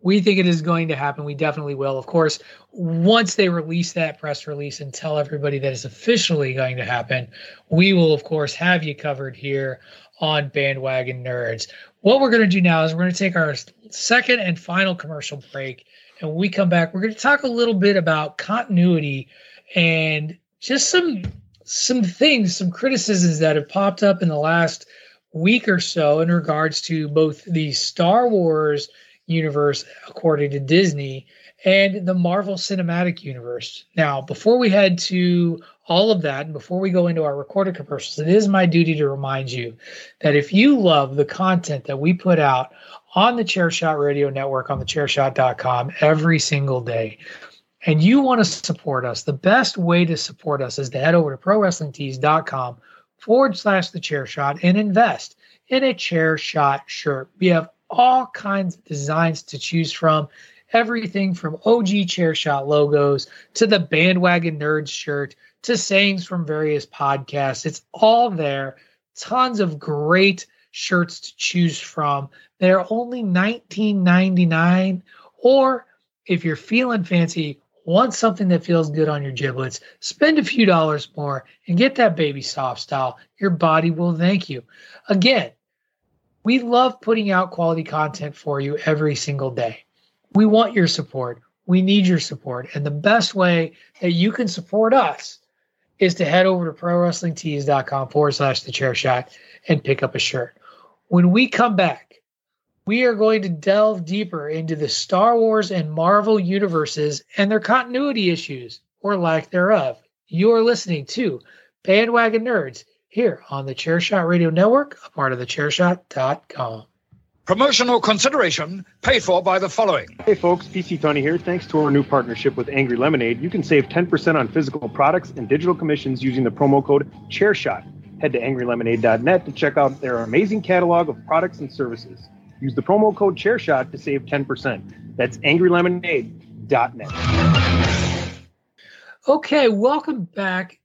We think it is going to happen. We definitely will. Of course, once they release that press release and tell everybody that it's officially going to happen, we will, of course, have you covered here on Bandwagon Nerds. What we're going to do now is we're going to take our second and final commercial break. And when we come back, we're going to talk a little bit about continuity and just some some things, some criticisms that have popped up in the last week or so in regards to both the Star Wars universe, according to Disney, and the Marvel Cinematic Universe. Now, before we head to all of that, and before we go into our recorded commercials, it is my duty to remind you that if you love the content that we put out on the Chairshot Radio Network on the chairshot.com every single day, and you want to support us, the best way to support us is to head over to prowrestlingtees.com forward slash the chair shot and invest in a chair shot shirt. We have all kinds of designs to choose from. Everything from OG chair shot logos to the bandwagon nerds shirt to sayings from various podcasts. It's all there. Tons of great shirts to choose from. They're only $19.99. Or if you're feeling fancy, want something that feels good on your giblets, spend a few dollars more and get that baby soft style. Your body will thank you. Again, we love putting out quality content for you every single day. We want your support. We need your support. And the best way that you can support us is to head over to prowrestlingtees.com forward slash the chair shot and pick up a shirt. When we come back, we are going to delve deeper into the Star Wars and Marvel universes and their continuity issues or lack thereof. You're listening to Bandwagon Nerds here on the Chairshot Radio Network, a part of the chairshot.com. Promotional consideration paid for by the following. Hey folks, PC Tony here. Thanks to our new partnership with Angry Lemonade, you can save 10% on physical products and digital commissions using the promo code ChairShot. Head to angrylemonade.net to check out their amazing catalog of products and services. Use the promo code ChairShot to save 10%. That's angrylemonade.net. Okay, welcome back.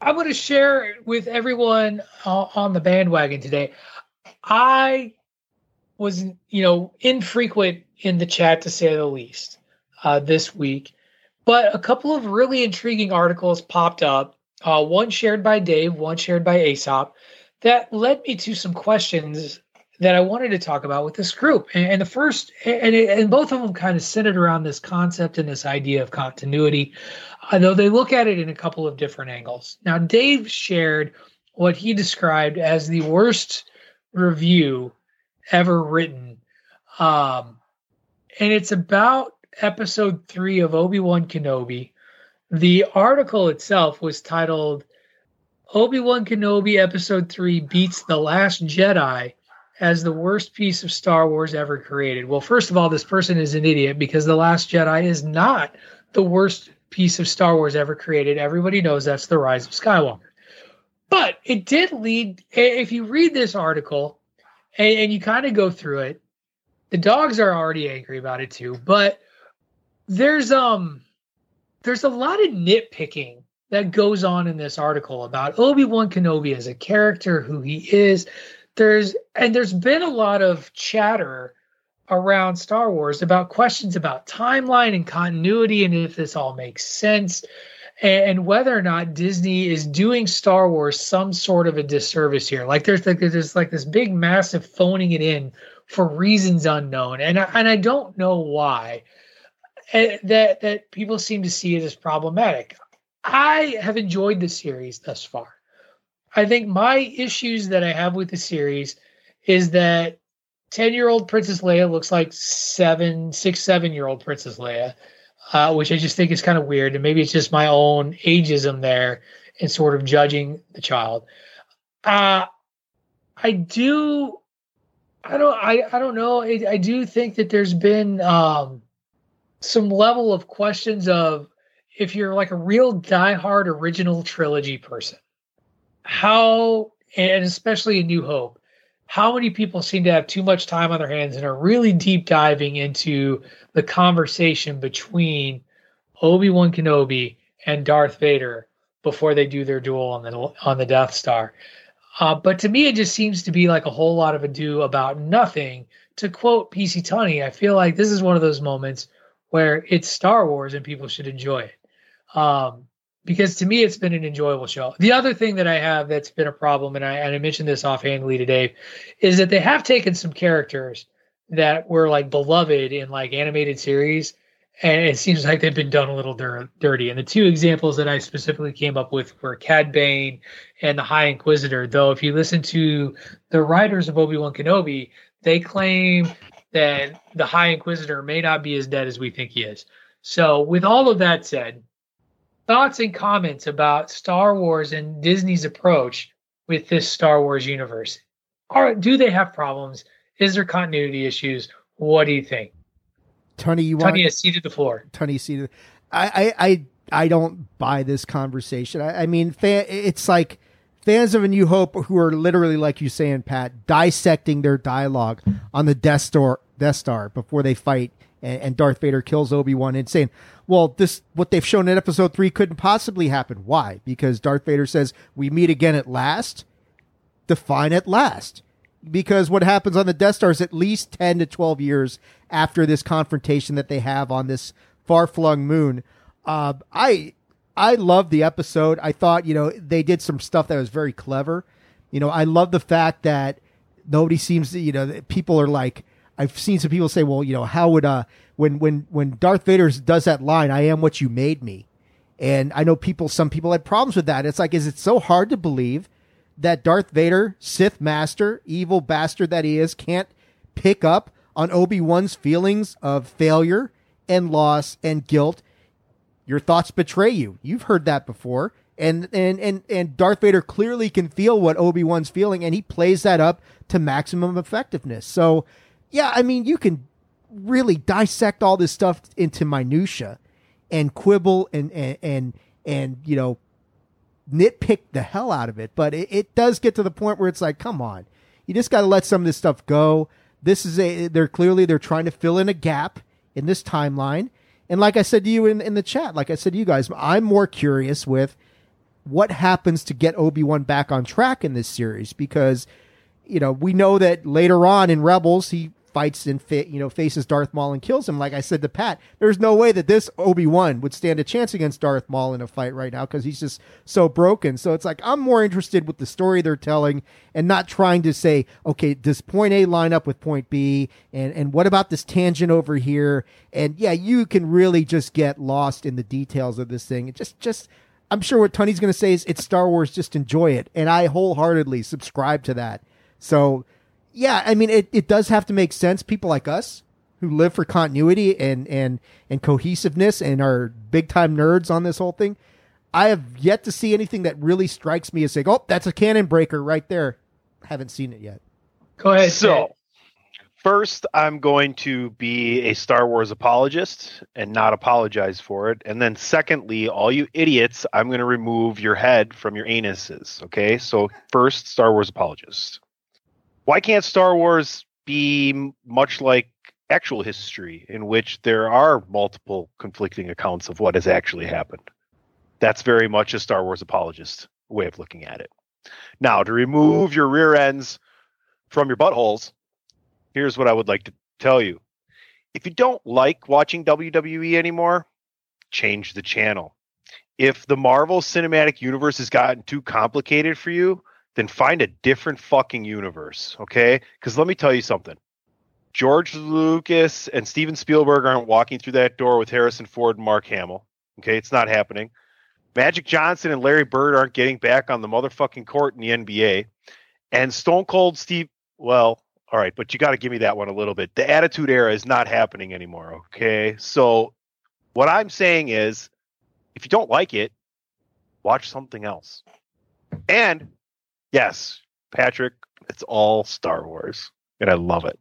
I want to share with everyone uh, on the bandwagon today. I was, you know, infrequent in the chat to say the least uh, this week, but a couple of really intriguing articles popped up. Uh, one shared by Dave, one shared by Aesop, that led me to some questions that I wanted to talk about with this group. And, and the first, and, and both of them kind of centered around this concept and this idea of continuity, although they look at it in a couple of different angles. Now, Dave shared what he described as the worst review ever written. Um, and it's about episode three of Obi Wan Kenobi. The article itself was titled Obi Wan Kenobi Episode 3 Beats The Last Jedi as the worst piece of Star Wars ever created. Well, first of all, this person is an idiot because The Last Jedi is not the worst piece of Star Wars ever created. Everybody knows that's The Rise of Skywalker. But it did lead, if you read this article and, and you kind of go through it, the dogs are already angry about it too. But there's um there's a lot of nitpicking that goes on in this article about Obi-Wan Kenobi as a character, who he is. There's and there's been a lot of chatter around Star Wars about questions about timeline and continuity and if this all makes sense and whether or not Disney is doing Star Wars some sort of a disservice here. Like there's like there's like this big massive phoning it in for reasons unknown, and I, and I don't know why eh, that that people seem to see it as problematic. I have enjoyed the series thus far. I think my issues that I have with the series is that 10 year old Princess Leia looks like seven, six, seven year old Princess Leia, uh, which I just think is kind of weird. And maybe it's just my own ageism there and sort of judging the child. Uh, I do, I don't, I, I don't know. I, I do think that there's been um, some level of questions of if you're like a real diehard original trilogy person, how, and especially in New Hope, how many people seem to have too much time on their hands and are really deep diving into the conversation between Obi-Wan Kenobi and Darth Vader before they do their duel on the on the Death Star. Uh, but to me, it just seems to be like a whole lot of ado about nothing. To quote PC Tony, I feel like this is one of those moments where it's Star Wars and people should enjoy it. Um, because to me it's been an enjoyable show. The other thing that I have that's been a problem, and I, and I mentioned this offhandedly today, is that they have taken some characters that were like beloved in like animated series, and it seems like they've been done a little dir- dirty. And the two examples that I specifically came up with were Cad Bane and the High Inquisitor. Though, if you listen to the writers of Obi Wan Kenobi, they claim that the High Inquisitor may not be as dead as we think he is. So, with all of that said, thoughts and comments about Star Wars and Disney's approach with this Star Wars universe. Are do they have problems? Is there continuity issues? What do you think? Tony, you want Tony has ceded the floor. Tony seated. I, I, I, I don't buy this conversation. I, I mean, fan, it's like fans of A New Hope who are literally, like you saying, Pat, dissecting their dialogue on the Death Star, Death Star before they fight, and, and Darth Vader kills Obi Wan, and saying, "Well, this what they've shown in Episode Three couldn't possibly happen. Why? Because Darth Vader says we meet again at last. Define at last." Because what happens on the Death Star is at least 10 to 12 years after this confrontation that they have on this far flung moon. Uh, I I love the episode. I thought, you know, they did some stuff that was very clever. You know, I love the fact that nobody seems to, you know, people are like, I've seen some people say, well, you know, how would, uh, when, when, when Darth Vader does that line, I am what you made me. And I know people, some people had problems with that. It's like, is it so hard to believe that Darth Vader, Sith master, evil bastard that he is, can't pick up on Obi-Wan's feelings of failure and loss and guilt your thoughts betray you. You've heard that before. And and and and Darth Vader clearly can feel what Obi-Wan's feeling and he plays that up to maximum effectiveness. So, yeah, I mean, you can really dissect all this stuff into minutia and quibble and and and, and you know nitpick the hell out of it, but it, it does get to the point where it's like, come on. You just got to let some of this stuff go. This is a they're clearly they're trying to fill in a gap in this timeline and like I said to you in, in the chat, like I said to you guys, I'm more curious with what happens to get Obi Wan back on track in this series because, you know, we know that later on in Rebels he fights and fit, you know faces Darth Maul and kills him. Like I said to Pat, there's no way that this Obi Wan would stand a chance against Darth Maul in a fight right now because he's just so broken. So it's like I'm more interested with the story they're telling and not trying to say, okay, does point A line up with point B, and and what about this tangent over here? And yeah, you can really just get lost in the details of this thing. It just just. I'm sure what Tony's going to say is it's Star Wars, just enjoy it. And I wholeheartedly subscribe to that. So yeah, I mean, it, it does have to make sense. People like us who live for continuity and, and, and cohesiveness and are big time nerds on this whole thing. I have yet to see anything that really strikes me as saying, oh, that's a canon breaker right there. Haven't seen it yet. Go ahead. So, First, I'm going to be a Star Wars apologist and not apologize for it. And then, secondly, all you idiots, I'm going to remove your head from your anuses. Okay. So, first, Star Wars apologist. Why can't Star Wars be much like actual history in which there are multiple conflicting accounts of what has actually happened? That's very much a Star Wars apologist way of looking at it. Now, to remove your rear ends from your buttholes, here's what I would like to tell you. If you don't like watching WWE anymore, change the channel. If the Marvel Cinematic Universe has gotten too complicated for you, then find a different fucking universe, okay? Because let me tell you something. George Lucas and Steven Spielberg aren't walking through that door with Harrison Ford and Mark Hamill. Okay, it's not happening. Magic Johnson and Larry Bird aren't getting back on the motherfucking court in the NBA. And Stone Cold Steve, well, all right, but you got to give me that one a little bit. The Attitude Era is not happening anymore. Okay, so what I'm saying is, if you don't like it, watch something else. And yes, Patrick, it's all Star Wars, and I love it.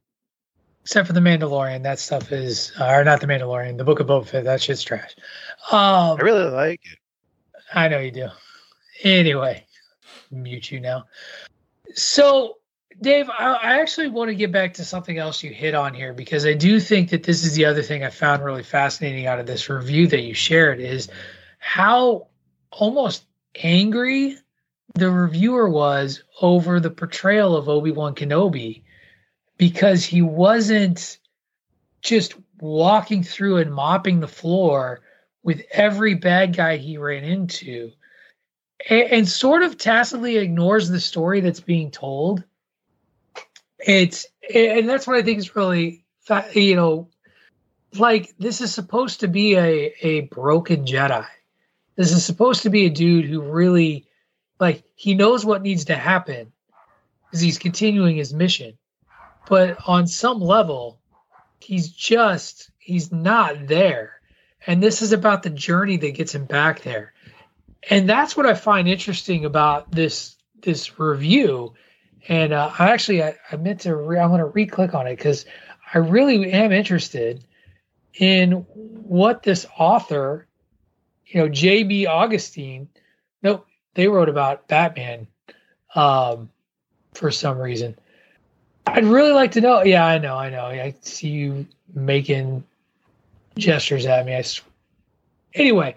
Except for the Mandalorian, that stuff is, uh, or not the Mandalorian, the Book of Boba Fett. That shit's trash. Um, I really like it. I know you do. Anyway, mute you now. So, Dave, I, I actually want to get back to something else you hit on here because I do think that this is the other thing I found really fascinating out of this review that you shared is how almost angry the reviewer was over the portrayal of Obi Wan Kenobi because he wasn't just walking through and mopping the floor with every bad guy he ran into. And, and sort of tacitly ignores the story that's being told. It's and that's what i think is really you know like this is supposed to be a a broken jedi. This is supposed to be a dude who really like he knows what needs to happen because he's continuing his mission. But on some level he's just he's not there. And this is about the journey that gets him back there. And that's what i find interesting about this this review. And uh, i actually i, I meant to re- i'm going to re-click on it because i really am interested in what this author you know jb augustine nope they wrote about batman um, for some reason I'd really like to know. Yeah, I know, I know. I see you making gestures at me. I s- anyway,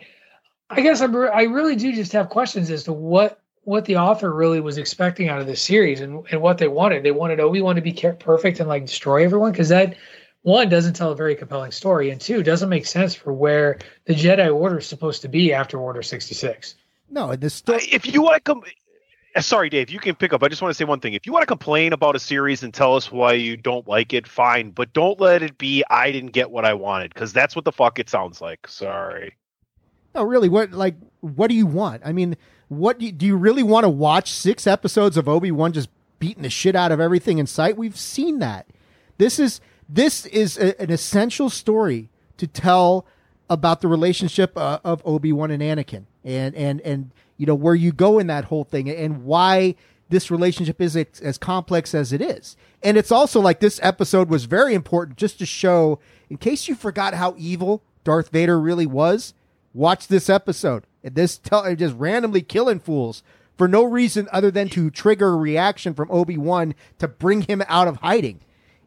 I guess I'm, re- I really do just have questions as to what what the author really was expecting out of this series and, and what they wanted. They wanted Obi Wan to be perfect and like destroy everyone because that one doesn't tell a very compelling story, and two doesn't make sense for where the Jedi Order is supposed to be after Order sixty six. No, this. If you want to come, uh, sorry, Dave, you can pick up. I just want to say one thing. If you want to complain about a series and tell us why you don't like it, fine, but don't let it be I didn't get what I wanted because that's what the fuck it sounds like. Sorry. No, really. What like what do you want? I mean, what do you, do you really want to watch six episodes of Obi Wan just beating the shit out of everything in sight? We've seen that. This is this is a, an essential story to tell about the relationship uh, of Obi Wan and Anakin, and and and you know where you go in that whole thing, and why this relationship is as complex as it is. And it's also like this episode was very important just to show, in case you forgot how evil Darth Vader really was, watch this episode. And this tell just randomly killing fools for no reason other than to trigger a reaction from Obi Wan to bring him out of hiding.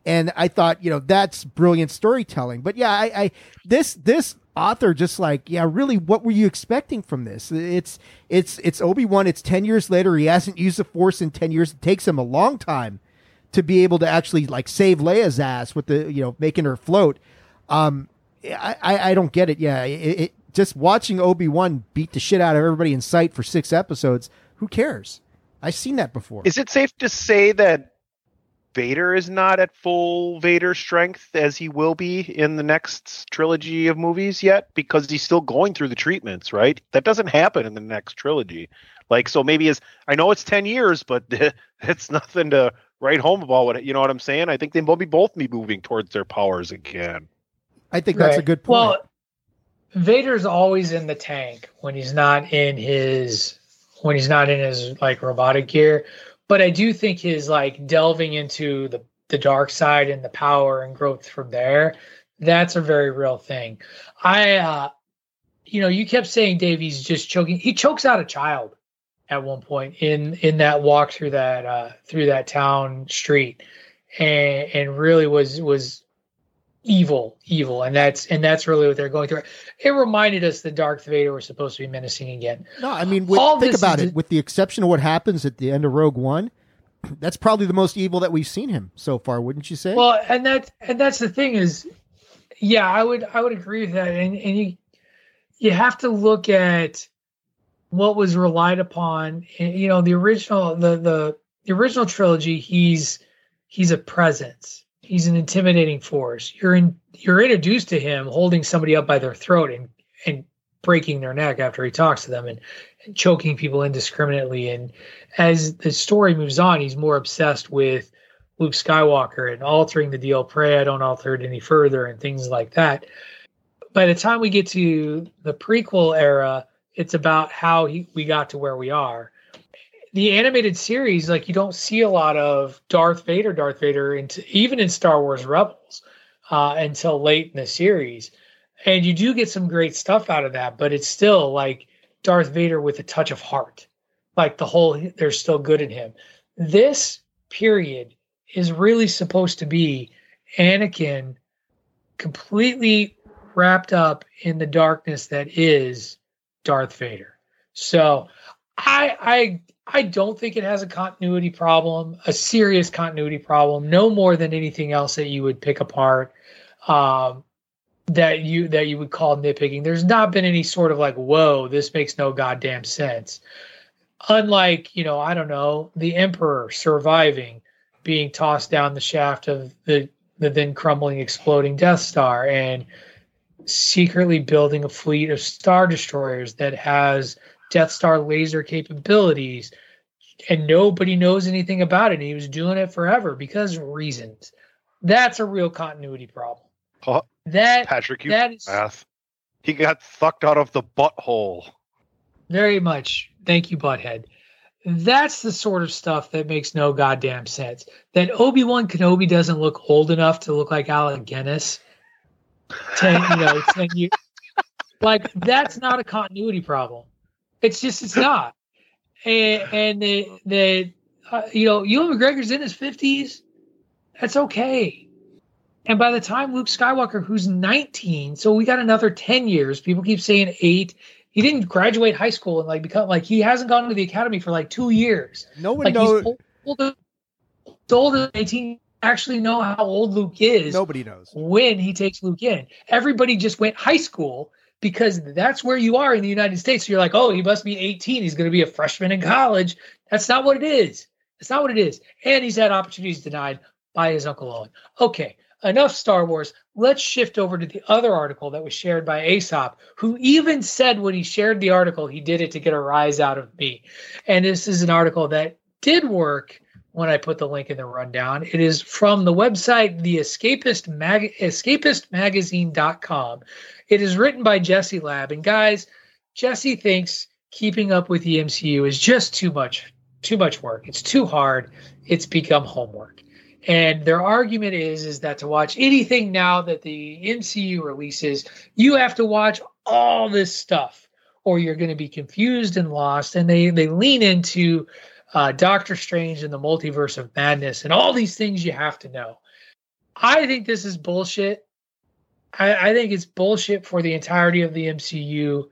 And I thought, you know, that's brilliant storytelling. But yeah, I, I this this author just like, yeah, really, what were you expecting from this? It's it's it's Obi Wan. It's ten years later. He hasn't used the Force in ten years. It takes him a long time to be able to actually like save Leia's ass with the you know making her float. Um, I I, I don't get it. Yeah, it, it just watching Obi Wan beat the shit out of everybody in sight for six episodes. Who cares? I've seen that before. Is it safe to say that Vader is not at full Vader strength as he will be in the next trilogy of movies yet? Because he's still going through the treatments, right? That doesn't happen in the next trilogy. Like, so maybe as I know it's 10 years, but it's nothing to write home about. What you know what I'm saying? I think they will be both be moving towards their powers again. I think that's a good point. Well, Vader's always in the tank when he's not in his when he's not in his like robotic gear. But I do think his like delving into the the dark side and the power and growth from there. That's a very real thing. I, uh, you know, you kept saying Davey's just choking. He chokes out a child at one point in in that walk through that uh, through that town street, and and really was was evil, evil, and that's and that's really what they're going through. It reminded us that Darth Vader was supposed to be menacing again. No, I mean, with, All think this about it. With the exception of what happens at the end of Rogue One, that's probably the most evil that we've seen him so far, wouldn't you say? Well, and that and that's the thing is, yeah, I would I would agree with that, and and you you have to look at what was relied upon. You know, the original the the the original trilogy. He's he's a presence. He's an intimidating force. You're in you're introduced to him holding somebody up by their throat and and breaking their neck after he talks to them and, and choking people indiscriminately. And as the story moves on, he's more obsessed with Luke Skywalker and altering the deal. Pray I don't alter it any further and things like that. By the time we get to the prequel era, it's about how he, we got to where we are. The animated series, like you don't see a lot of Darth Vader, Darth Vader, into, even in Star Wars Rebels, uh, until late in the series. And you do get some great stuff out of that, but it's still like Darth Vader with a touch of heart. Like the whole, there's still good in him. This period is really supposed to be Anakin completely wrapped up in the darkness that is Darth Vader. So I I I don't think it has a continuity problem, a serious continuity problem, no more than anything else that you would pick apart. Um, that you that you would call nitpicking. There's not been any sort of like, whoa, this makes no goddamn sense. Unlike, you know, I don't know, the Emperor surviving, being tossed down the shaft of the the then crumbling, exploding Death Star, and secretly building a fleet of star destroyers that has Death Star laser capabilities, and nobody knows anything about it. And he was doing it forever because reasons. That's a real continuity problem. Huh? That Patrick, you that is ass. He got sucked out of the butthole. very much. Thank you, Butthead. That's the sort of stuff that makes no goddamn sense. That Obi Wan Kenobi doesn't look old enough to look like Alec Guinness. Ten, you know, ten years. Like that's not a continuity problem. It's just it's not. And and the the uh, you know Ewan McGregor's in his fifties. That's okay. And by the time Luke Skywalker, who's 19, so we got another 10 years. People keep saying eight. He didn't graduate high school and like become like he hasn't gone to the academy for like two years. No one like knows. He's old, old as 18. Actually, know how old Luke is. Nobody knows when he takes Luke in. Everybody just went high school because that's where you are in the United States. So you're like, oh, he must be 18. He's going to be a freshman in college. That's not what it is. That's not what it is. And he's had opportunities denied by his Uncle Owen. Okay, enough Star Wars. Let's shift over to the other article that was shared by Aesop, who even said when he shared the article, he did it to get a rise out of me. And this is an article that did work when I put the link in the rundown. It is from the website The Escapist Mag- escapistmagazine.com. It is written by Jesse Lab. And guys, Jesse thinks keeping up with the MCU is just too much, too much work. It's too hard. It's become homework. And their argument is is that to watch anything now that the MCU releases, you have to watch all this stuff, or you're going to be confused and lost. And they they lean into uh, Doctor Strange and the Multiverse of Madness and all these things you have to know. I think this is bullshit. I, I think it's bullshit for the entirety of the MCU,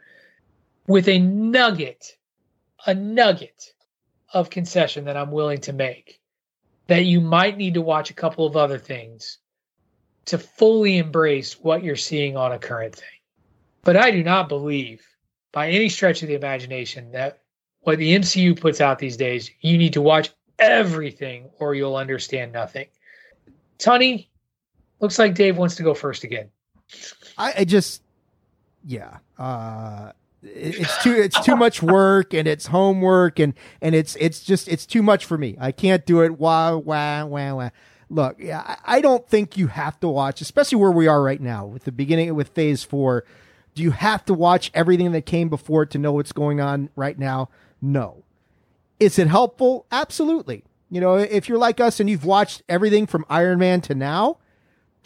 with a nugget, a nugget of concession that I'm willing to make that you might need to watch a couple of other things to fully embrace what you're seeing on a current thing. But I do not believe by any stretch of the imagination that what the MCU puts out these days, you need to watch everything or you'll understand nothing. Tony, looks like Dave wants to go first again. I, I just, yeah, uh, it- it's too it's too much work and it's homework and and it's it's just it's too much for me. I can't do it. Wah wah wah wah. Look, yeah, I I don't think you have to watch, especially where we are right now with the beginning with Phase Four. Do you have to watch everything that came before to know what's going on right now? No. Is it helpful? Absolutely. You know, if you're like us and you've watched everything from Iron Man to now,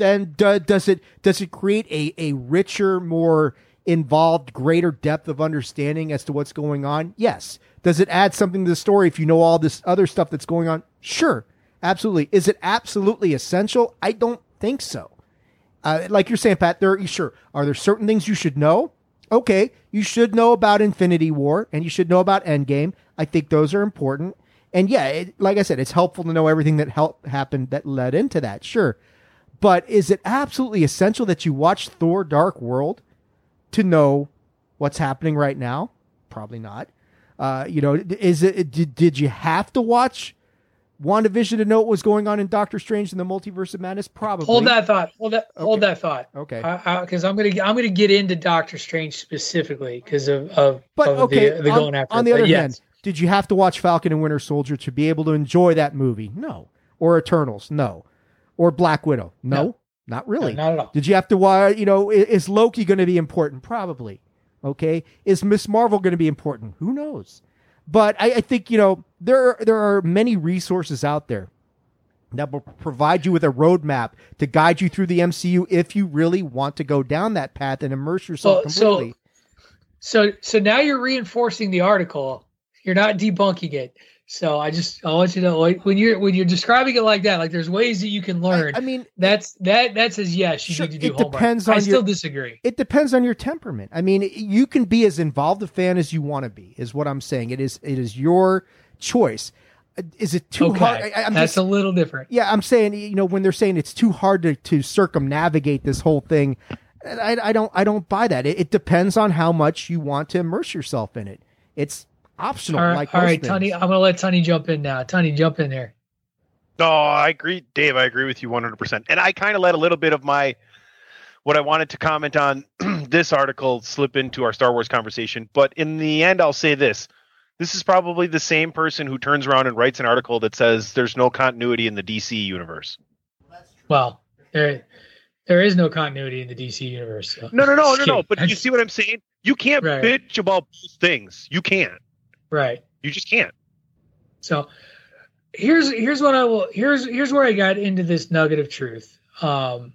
then do, does it does it create a a richer, more involved, greater depth of understanding as to what's going on? Yes. Does it add something to the story if you know all this other stuff that's going on? Sure, absolutely. Is it absolutely essential? I don't think so. Uh, like you're saying, Pat, there sure are there certain things you should know. Okay, you should know about Infinity War and you should know about Endgame. I think those are important. And yeah, it, like I said, it's helpful to know everything that happened that led into that. Sure, but is it absolutely essential that you watch Thor: Dark World to know what's happening right now? Probably not. Uh, you know, is it did, did you have to watch WandaVision to know what was going on in Doctor Strange and the Multiverse of Madness? Probably. Hold that thought. Hold that. Hold that thought. Okay. Because I'm gonna I'm gonna get into Doctor Strange specifically because of of, But of okay, the, the on, going after. on the other yes. hand, did you have to watch Falcon and Winter Soldier to be able to enjoy that movie? No. Or Eternals? No. Or Black Widow? No. No. Not really. No, not at all. Did you have to watch? You know, is Loki going to be important? Probably. Okay. Is Ms. Marvel going to be important? Who knows? But I, I think you know there there are many resources out there that will provide you with a roadmap to guide you through the MCU if you really want to go down that path and immerse yourself Well, so- completely. So so now you're reinforcing the article. You're not debunking it. So I just I want you to know like, when you're when you're describing it like that, like there's ways that you can learn. I mean, that's that that says yes, you Sure, need to do it homework. depends I on still disagree. It depends on your temperament. I mean, you can be as involved a fan as you want to be. Is what I'm saying. It is it is your choice. Uh, Is it too okay, hard? I, I'm that's just, a little different. yeah, I'm saying you know when they're saying it's too hard to to circumnavigate this whole thing. I, I don't I don't buy that. It, it depends on how much you want to immerse yourself in it. It's optional. All right, like all most right, things. Tony. I'm gonna let Tony jump in now. Tony, jump in there. No, I agree, Dave. I agree with you 100%. And I kind of let a little bit of my what I wanted to comment on this article slip into our Star Wars conversation. But in the end, I'll say this. This is probably the same person who turns around and writes an article that says there's no continuity in the DC universe. Well, there there is no continuity in the DC universe. so- No, no, no, no, no. But you see what I'm saying? You can't Right. bitch about both things. You can't. Right. You just can't. So here's here's what I will here's here's where I got into this nugget of truth. Um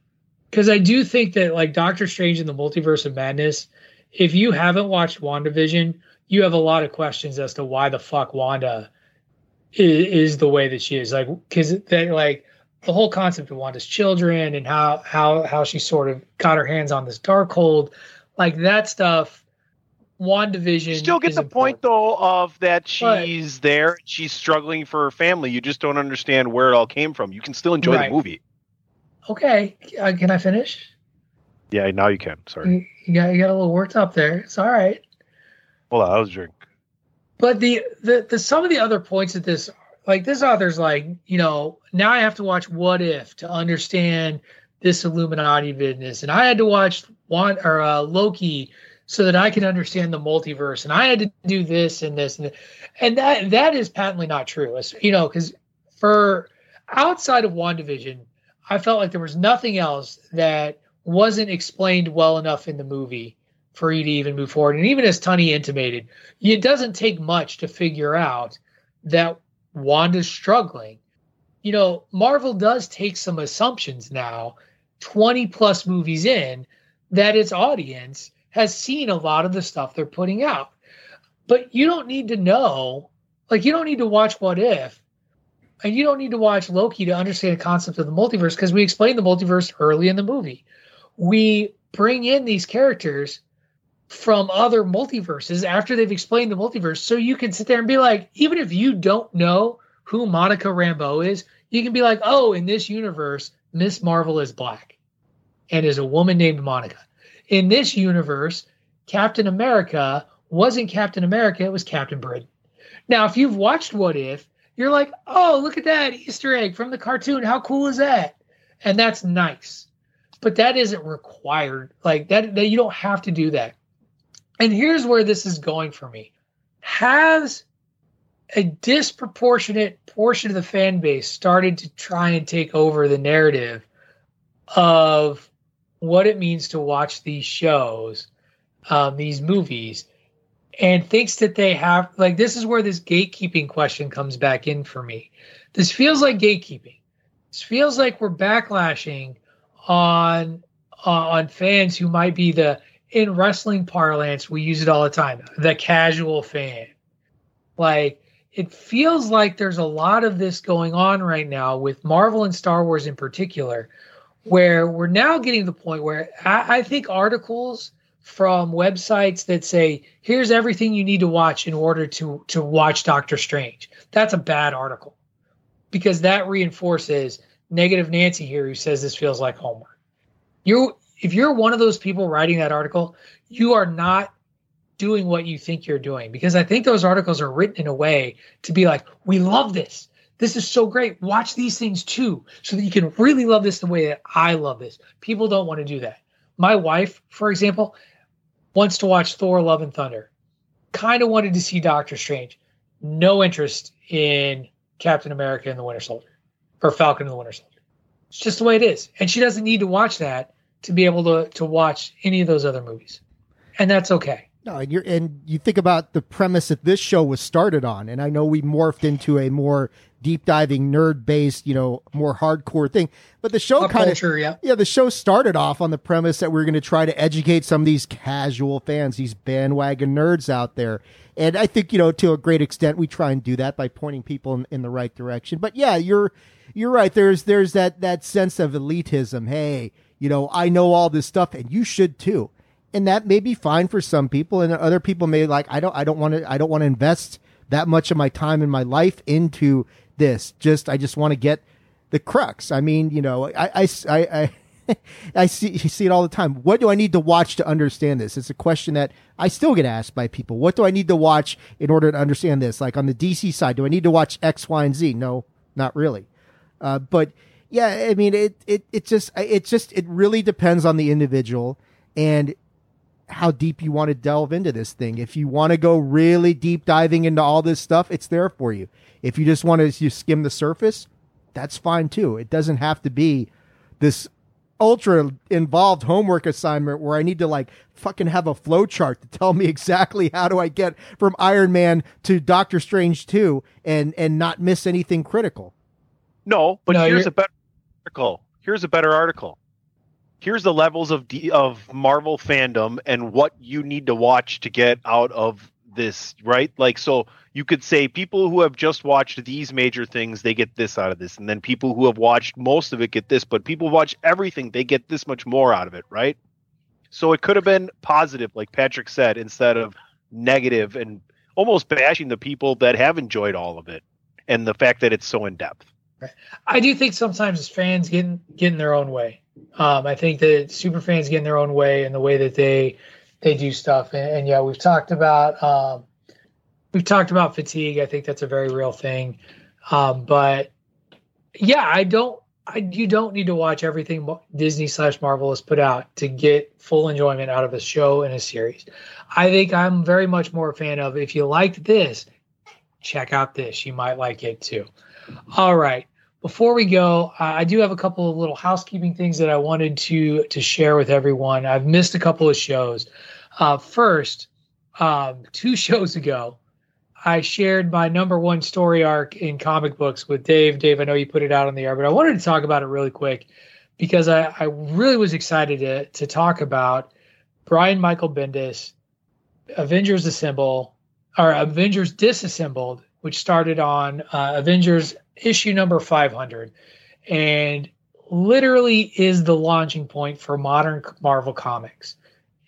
because I do think that like Doctor Strange in the Multiverse of Madness, if you haven't watched WandaVision, you have a lot of questions as to why the fuck Wanda is, is the way that she is. Like because that like the whole concept of Wanda's children and how how how she sort of got her hands on this Darkhold, like that stuff. WandaVision You still get the point though of that But- she's there, she's struggling for her family. You just don't understand where it all came from. You can still enjoy Right. the movie. Okay, uh, can I finish? Yeah, now you can. Sorry. You, you got you got a little worked up there. It's all right. Hold on, I was drink. But the, the the some of the other points of this, like this author's like, you know, now I have to watch What If to understand this Illuminati business, and I had to watch one or uh, Loki so that I can understand the multiverse, and I had to do this and this and and that that is patently not true. It's, you know, because for outside of WandaVision, I felt like there was nothing else that wasn't explained well enough in the movie for you to even move forward. And even as Tony intimated, it doesn't take much to figure out that Wanda's struggling. You know, Marvel does take some assumptions now, 20 plus movies in, that its audience has seen a lot of the stuff they're putting out. But you don't need to know, like, you don't need to watch What If, and you don't need to watch Loki to understand the concept of the multiverse because we explain the multiverse early in the movie. We bring in these characters from other multiverses after they've explained the multiverse. So you can sit there and be like, even if you don't know who Monica Rambeau is, you can be like, oh, in this universe, Ms. Marvel is black and is a woman named Monica. In this universe, Captain America wasn't Captain America, it was Captain Britain. Now, if you've watched What If, you're like, oh, look at that Easter egg from the cartoon. How cool is that? And that's nice. But that isn't required. Like that, that you don't have to do that. And here's where this is going for me. Has a disproportionate portion of the fan base started to try and take over the narrative of what it means to watch these shows, um, these movies, and thinks that they have like this is where this gatekeeping question comes back in for me. This feels like gatekeeping. This feels like we're backlashing on uh, on fans who might be the in wrestling parlance we use it all the time the casual fan like it feels like there's a lot of this going on right now with marvel and star wars in particular where we're now getting to the point where I, I think articles from websites that say here's everything you need to watch in order to to watch doctor strange that's a bad article. Because that reinforces negative nancy here who says this feels like homework. You if you're one of those people writing that article, you are not doing what you think you're doing. Because I think those articles are written in a way to be like, we love this. This is so great. Watch these things too, so that you can really love this the way that I love this. People don't want to do that. My wife, for example, wants to watch Thor Love and Thunder. Kind of wanted to see Doctor Strange. No interest in Captain America and the Winter Soldier or Falcon and the Winter Soldier. It's just the way it is. And she doesn't need to watch that to be able to to watch any of those other movies, and that's okay. No, and you're and you think about the premise that this show was started on, and I know we morphed into a more deep diving nerd based, you know, more hardcore thing. But the show kind of yeah. yeah, the show started off on the premise that we are going to try to educate some of these casual fans, these bandwagon nerds out there. And I think you know to a great extent we try and do that by pointing people in, in the right direction. But yeah, you're you're right. There's there's that that sense of elitism. Hey, you know, I know all this stuff, and you should too. And that may be fine for some people, and other people may like I don't I don't want to I don't want to invest that much of my time and my life into this. Just I just want to get the crux. I mean, you know, I I I. I I see you see it all the time. What do I need to watch to understand this? It's a question that I still get asked by people. What do I need to watch in order to understand this? Like on the DC side, do I need to watch X, Y, and Z? No, not really. Uh, but yeah, I mean, it, it, it just, it just, it really depends on the individual and how deep you want to delve into this thing. If you want to go really deep diving into all this stuff, it's there for you. If you just want to you skim the surface, that's fine too. It doesn't have to be this ultra involved homework assignment where I need to like fucking have a flow chart to tell me exactly how do I get from Iron Man to Doctor Strange 2 and and not miss anything critical. No, but No, here's you're- a better article. Here's a better article. Here's the levels of D, of Marvel fandom and what you need to watch to get out of this, right? Like so you could say people who have just watched these major things, they get this out of this, and then people who have watched most of it get this, but people watch everything, they get this much more out of it, right? So it could have been positive, like Patrick said, instead of negative and almost bashing the people that have enjoyed all of it and the fact that it's so in depth. I do think sometimes fans get getting their own way. Um, I think that super fans get in their own way in the way that they they do stuff. And, and yeah, we've talked about um, we've talked about fatigue. I think that's a very real thing. Um, but yeah, I don't. I, you don't need to watch everything Disney slash Marvel has put out to get full enjoyment out of a show and a series. I think I'm very much more a fan of if you liked this, check out this. You might like it too. All right. Before we go, I do have a couple of little housekeeping things that I wanted to to share with everyone. I've missed a couple of shows. Uh, first, um, two shows ago, I shared my number one story arc in comic books with Dave. Dave, I know you put it out on the air, but I wanted to talk about it really quick because I, I really was excited to to talk about Brian Michael Bendis, Avengers Assemble, or Avengers Disassembled, which started on uh, Avengers issue number 500 and literally is the launching point for modern Marvel comics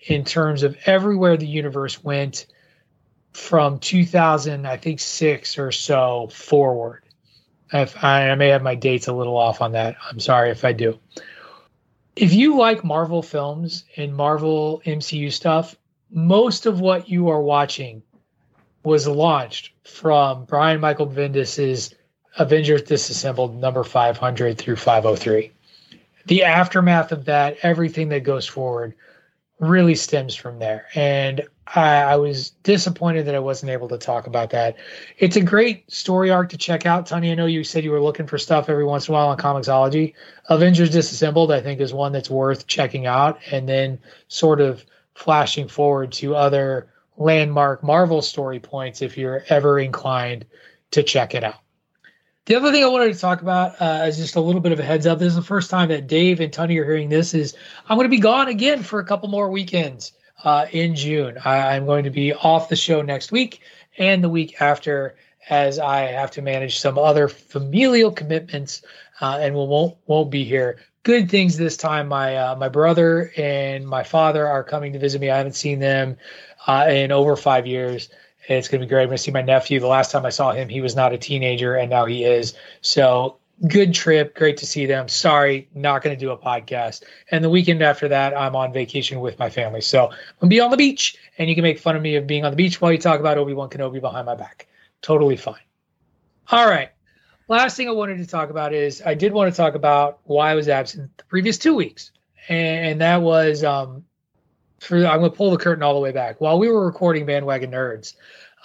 in terms of everywhere the universe went from 2000, I think six or so forward. If I, I may have my dates a little off on that. I'm sorry if I do. If you like Marvel films and Marvel MCU stuff, most of what you are watching was launched from Brian Michael Bendis's Avengers Disassembled number 500 through 503. The aftermath of that, everything that goes forward, really stems from there. And I, I was disappointed that I wasn't able to talk about that. It's a great story arc to check out. Tony, I know you said you were looking for stuff every once in a while on Comixology. Avengers Disassembled, I think, is one that's worth checking out and then sort of flashing forward to other landmark Marvel story points if you're ever inclined to check it out. The other thing I wanted to talk about uh, is just a little bit of a heads up. This is the first time that Dave and Tony are hearing this. Is I'm going to be gone again for a couple more weekends uh, in June. I, I'm going to be off the show next week and the week after, as I have to manage some other familial commitments, uh, and will won't won't be here. Good things this time. My uh, my brother and my father are coming to visit me. I haven't seen them uh, in over five years. It's going to be great. I'm going to see my nephew. The last time I saw him, he was not a teenager, and now he is. So good trip. Great to see them. Sorry, not going to do a podcast. And the weekend after that, I'm on vacation with my family. So I'm going to be on the beach, and you can make fun of me of being on the beach while you talk about Obi Wan Kenobi behind my back. Totally fine. All right. Last thing I wanted to talk about is I did want to talk about why I was absent the previous two weeks, and that was um, for I'm going to pull the curtain all the way back. While we were recording Bandwagon Nerds,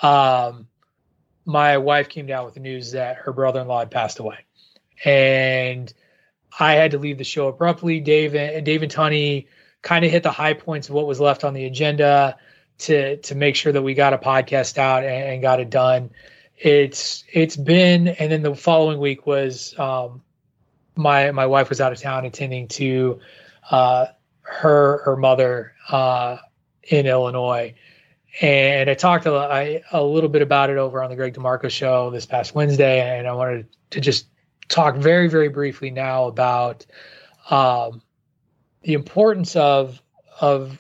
um, my wife came down with the news that her brother-in-law had passed away, and I had to leave the show abruptly. Dave and Dave and Tony kind of hit the high points of what was left on the agenda to to make sure that we got a podcast out and, and got it done. It's it's been, and then the following week was um, my my wife was out of town attending to uh, her her mother uh, in Illinois, and I talked a, I, a little bit about it over on the Greg DeMarco show this past Wednesday, and I wanted to just talk very very briefly now about um, the importance of of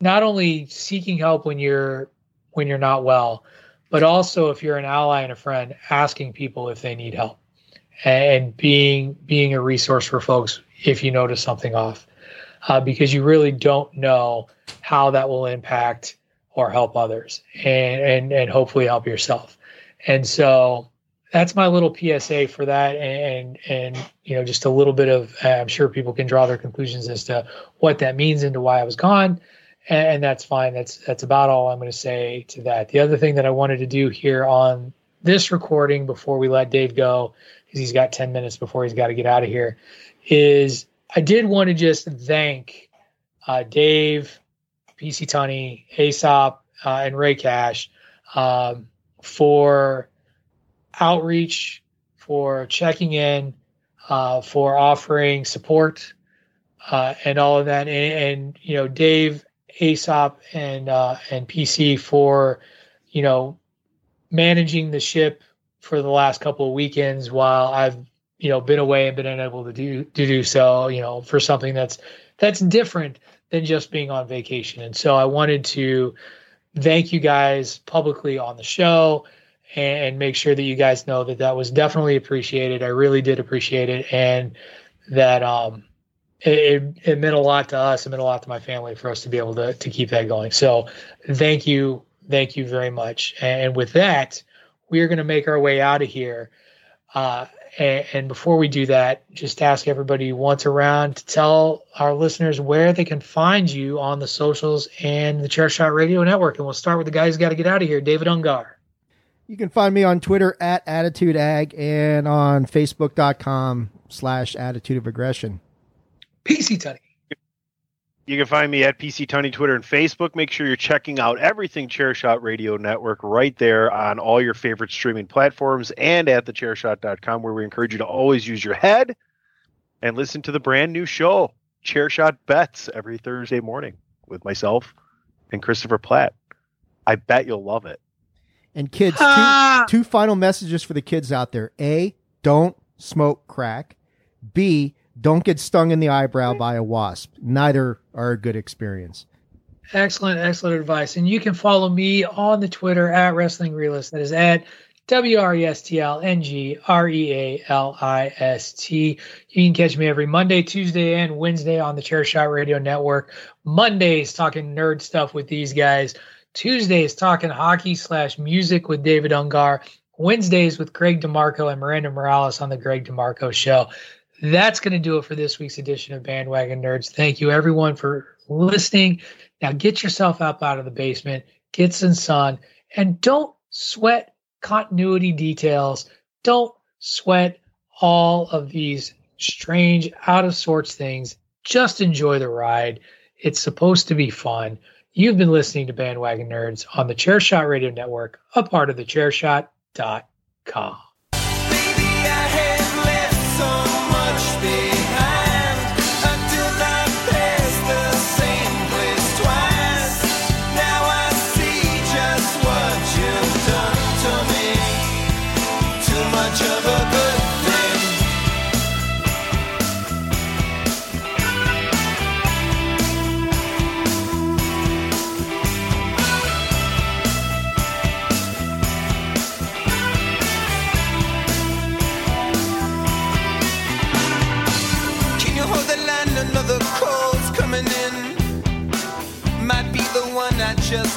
not only seeking help when you're when you're not well, but also if you're an ally and a friend, asking people if they need help and being being a resource for folks if you notice something off, uh, because you really don't know how that will impact or help others and and and hopefully help yourself. And so that's my little PSA for that, and and you know just a little bit of I'm sure people can draw their conclusions as to what that means and to why I was gone and that's fine. That's that's about all I'm going to say to that. The other thing that I wanted to do here on this recording before we let Dave go, because he's got 10 minutes before he's got to get out of here, is I did want to just thank uh, Dave, PC Tony, Aesop, uh, and Ray Cash um, for outreach, for checking in, uh, for offering support, uh, and all of that. And, and you know, Dave Aesop and uh, and PC for you know managing the ship for the last couple of weekends while I've you know been away and been unable to do to do so you know for something that's that's different than just being on vacation and so I wanted to thank you guys publicly on the show and make sure that you guys know that that was definitely appreciated I really did appreciate it and that um it, it meant a lot to us. It meant a lot to my family for us to be able to to keep that going. So thank you, thank you very much. And with that, we are going to make our way out of here. Uh, and, and, before we do that, just ask everybody once around to tell our listeners where they can find you on the socials and the Chair Shot Radio Network. And we'll start with the guy who's got to get out of here, David Ungar. You can find me on Twitter at Attitude Ag and on Facebook.com slash Attitude of Aggression. PC Tony. You can find me at PC Tony Twitter, and Facebook. Make sure you're checking out everything Chairshot Radio Network right there on all your favorite streaming platforms and at thechairshot.com, where we encourage you to always use your head and listen to the brand new show, Chairshot Bets, every Thursday morning with myself and Christopher Platt. I bet you'll love it. And kids, two, two final messages for the kids out there. A, don't smoke crack. B, don't get stung in the eyebrow by a wasp. Neither are a good experience. Excellent, excellent advice. And you can follow me on the Twitter at Wrestling Realist. That is at W R E S T L N G R E A L I S T. You can catch me every Monday, Tuesday, and Wednesday on the Chair Shot Radio Network. Mondays talking nerd stuff with these guys. Tuesdays talking hockey slash music with David Ungar. Wednesdays with Greg DeMarco and Miranda Morales on the Greg DeMarco Show that's going to do it for this week's edition of Bandwagon Nerds. Thank you, everyone, for listening. Now, get yourself up out of the basement, get some sun, and don't sweat continuity details. Don't sweat all of these strange, out of sorts things. Just enjoy the ride. It's supposed to be fun. You've been listening to Bandwagon Nerds on the Chairshot Radio Network, a part of the Chairshot.com.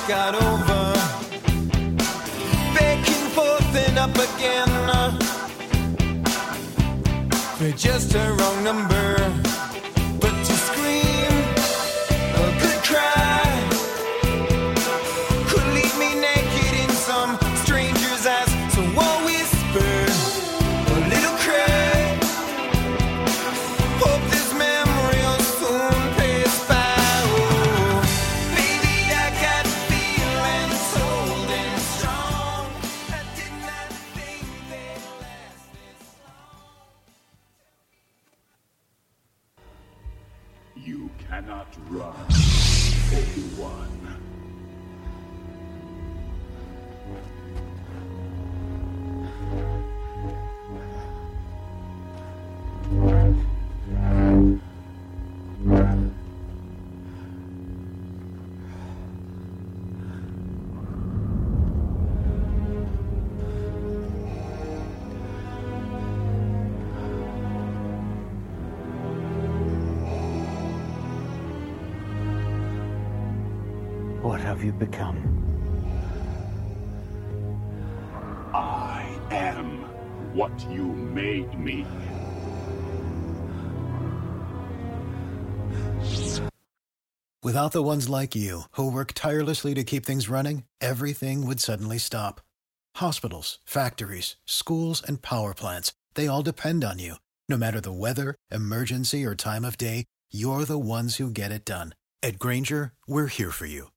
got over. Back and forth and up again. For just a wrong number. What have become? I am what you made me. Without the ones like you, who work tirelessly to keep things running, everything would suddenly stop. Hospitals, factories, schools, and power plants, they all depend on you. No matter the weather, emergency, or time of day, you're the ones who get it done. At Grainger, we're here for you